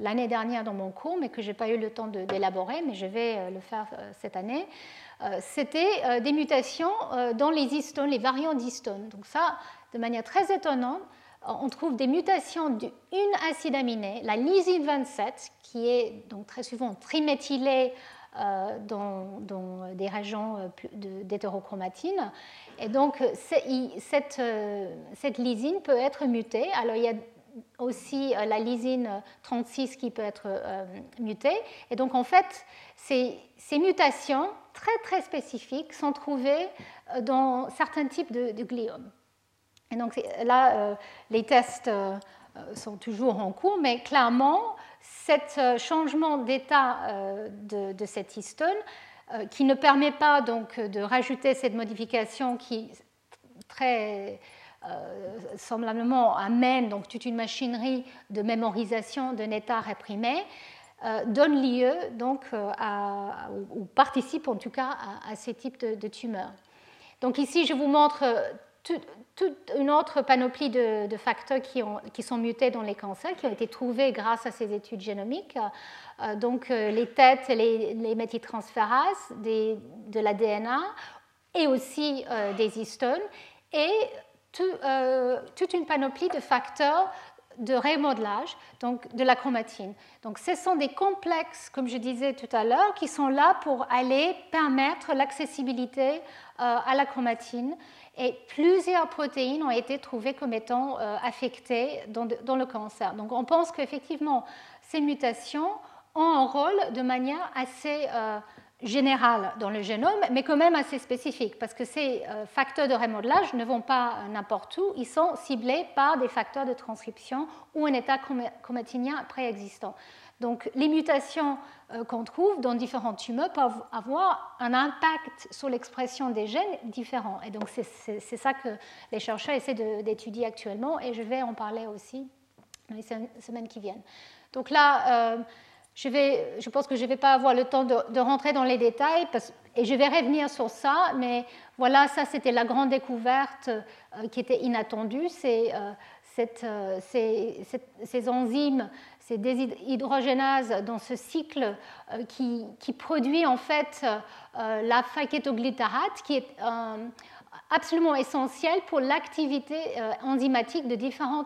l'année dernière dans mon cours, mais que je n'ai pas eu le temps d'élaborer, mais je vais le faire cette année. Euh, c'était euh, des mutations euh, dans les histones, les variants d'histones. Donc ça, de manière très étonnante, on trouve des mutations d'une acide aminé, la lysine 27, qui est donc très souvent triméthylée dans, des régions d'hétérochromatine. Et donc, cette, cette, lysine peut être mutée. Alors, il y a aussi la lysine 36 qui peut être mutée. Et donc, en fait, ces, mutations très très spécifiques sont trouvées euh, dans certains types de, gliomes. Et donc là, euh, les tests euh, sont toujours en cours, mais clairement, ce changement d'état de, cette histone, qui ne permet pas donc de rajouter cette modification qui très semblablement amène donc toute une machinerie de mémorisation d'un état réprimé, euh, donne lieu donc euh, à, ou participe en tout cas à, ces types de, tumeurs. Donc ici, je vous montre euh, toute une autre panoplie de, facteurs qui, ont, qui, sont mutés dans les cancers, qui ont été trouvés grâce à ces études génomiques. donc les têtes, les, les méthyltransférases, de la DNA et aussi des histones, et toute une panoplie de facteurs de remodelage donc de la chromatine. Donc ce sont des complexes, comme je disais tout à l'heure, qui sont là pour aller permettre l'accessibilité euh, à la chromatine. Et plusieurs protéines ont été trouvées comme étant euh, affectées dans, le cancer. Donc on pense qu'effectivement, ces mutations ont un rôle de manière assez euh, général dans le génome, mais quand même assez spécifique, parce que ces euh, facteurs de remodelage ne vont pas n'importe où, ils sont ciblés par des facteurs de transcription ou un état chromatinien préexistant. Donc les mutations euh, qu'on trouve dans différents tumeurs peuvent avoir un impact sur l'expression des gènes différents. Et donc c'est ça que les chercheurs essaient d'étudier actuellement, et je vais en parler aussi dans les semaines qui viennent. Donc là, euh, je, pense que je ne vais pas avoir le temps de, rentrer dans les détails et je vais revenir sur ça, mais voilà, ça c'était la grande découverte euh, qui était inattendue. C'est euh, euh, ces, enzymes, ces déshydrogénases dans ce cycle qui, qui, produit en fait la phakétoglytarate, qui est absolument essentiel pour l'activité enzymatique de différents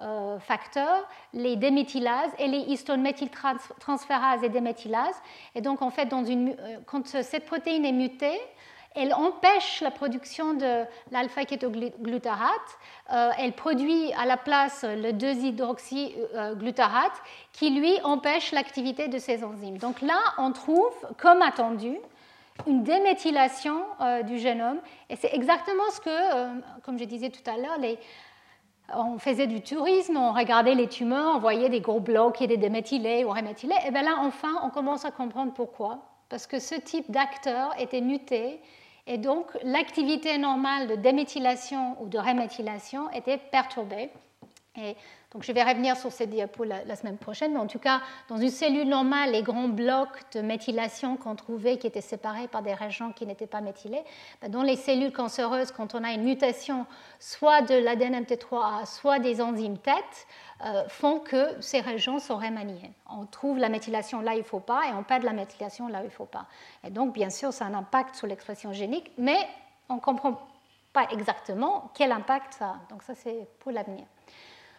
euh, facteurs, les déméthylases et les histone méthyltransférases et déméthylases. Et donc, en fait, dans euh, quand cette protéine est mutée, elle empêche la production de l'alpha-kétoglutarate. Euh, elle produit à la place le 2-hydroxyglutarate qui, lui, empêche l'activité de ces enzymes. Donc là, on trouve, comme attendu, une déméthylation du génome. Et c'est exactement ce que, comme je disais tout à l'heure, on faisait du tourisme, on regardait les tumeurs, on voyait des gros blocs qui étaient déméthylés ou reméthylés. Et bien là, enfin, on commence à comprendre pourquoi. Parce que ce type d'acteur était muté et donc l'activité normale de déméthylation ou de reméthylation était perturbée. Et donc je vais revenir sur cette diapo la, semaine prochaine, mais en tout cas, dans une cellule normale, les grands blocs de méthylation qu'on trouvait, qui étaient séparés par des régions qui n'étaient pas méthylées, ben, dans les cellules cancéreuses, quand on a une mutation soit de l'ADN MT3A, soit des enzymes TET, euh, font que ces régions sont remaniées. On trouve la méthylation là il ne faut pas, et on perd la méthylation là il ne faut pas. Et donc, bien sûr, ça a un impact sur l'expression génique, mais on ne comprend pas exactement quel impact ça a. Donc ça, c'est pour l'avenir.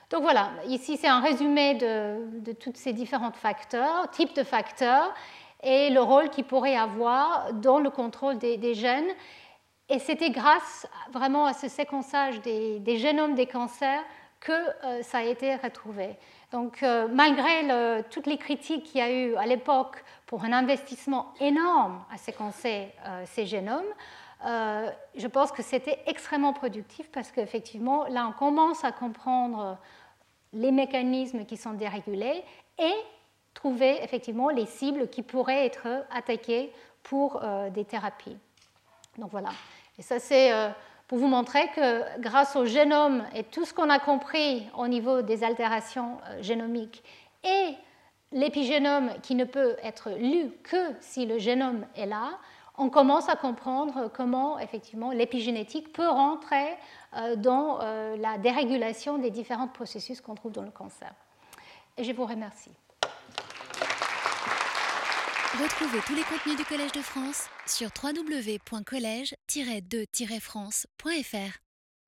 Donc voilà, ici c'est un résumé de, tous ces différents facteurs, types de facteurs, et le rôle qu'ils pourraient avoir dans le contrôle des, gènes. Et c'était grâce vraiment à ce séquençage des, génomes des cancers que euh, ça a été retrouvé. Donc euh, malgré toutes les critiques qu'il y a eu à l'époque pour un investissement énorme à séquencer euh, ces génomes, je pense que c'était extrêmement productif parce qu'effectivement, là, on commence à comprendre les mécanismes qui sont dérégulés et trouver effectivement les cibles qui pourraient être attaquées pour euh, des thérapies. Donc voilà. Et ça, c'est euh, pour vous montrer que grâce au génome et tout ce qu'on a compris au niveau des altérations euh, génomiques et l'épigénome qui ne peut être lu que si le génome est là, on commence à comprendre comment effectivement l'épigénétique peut rentrer euh, dans euh, la dérégulation des différents processus qu'on trouve dans le cancer. Et je vous remercie. Retrouvez tous les contenus du Collège de France sur www.colège-2-france.fr.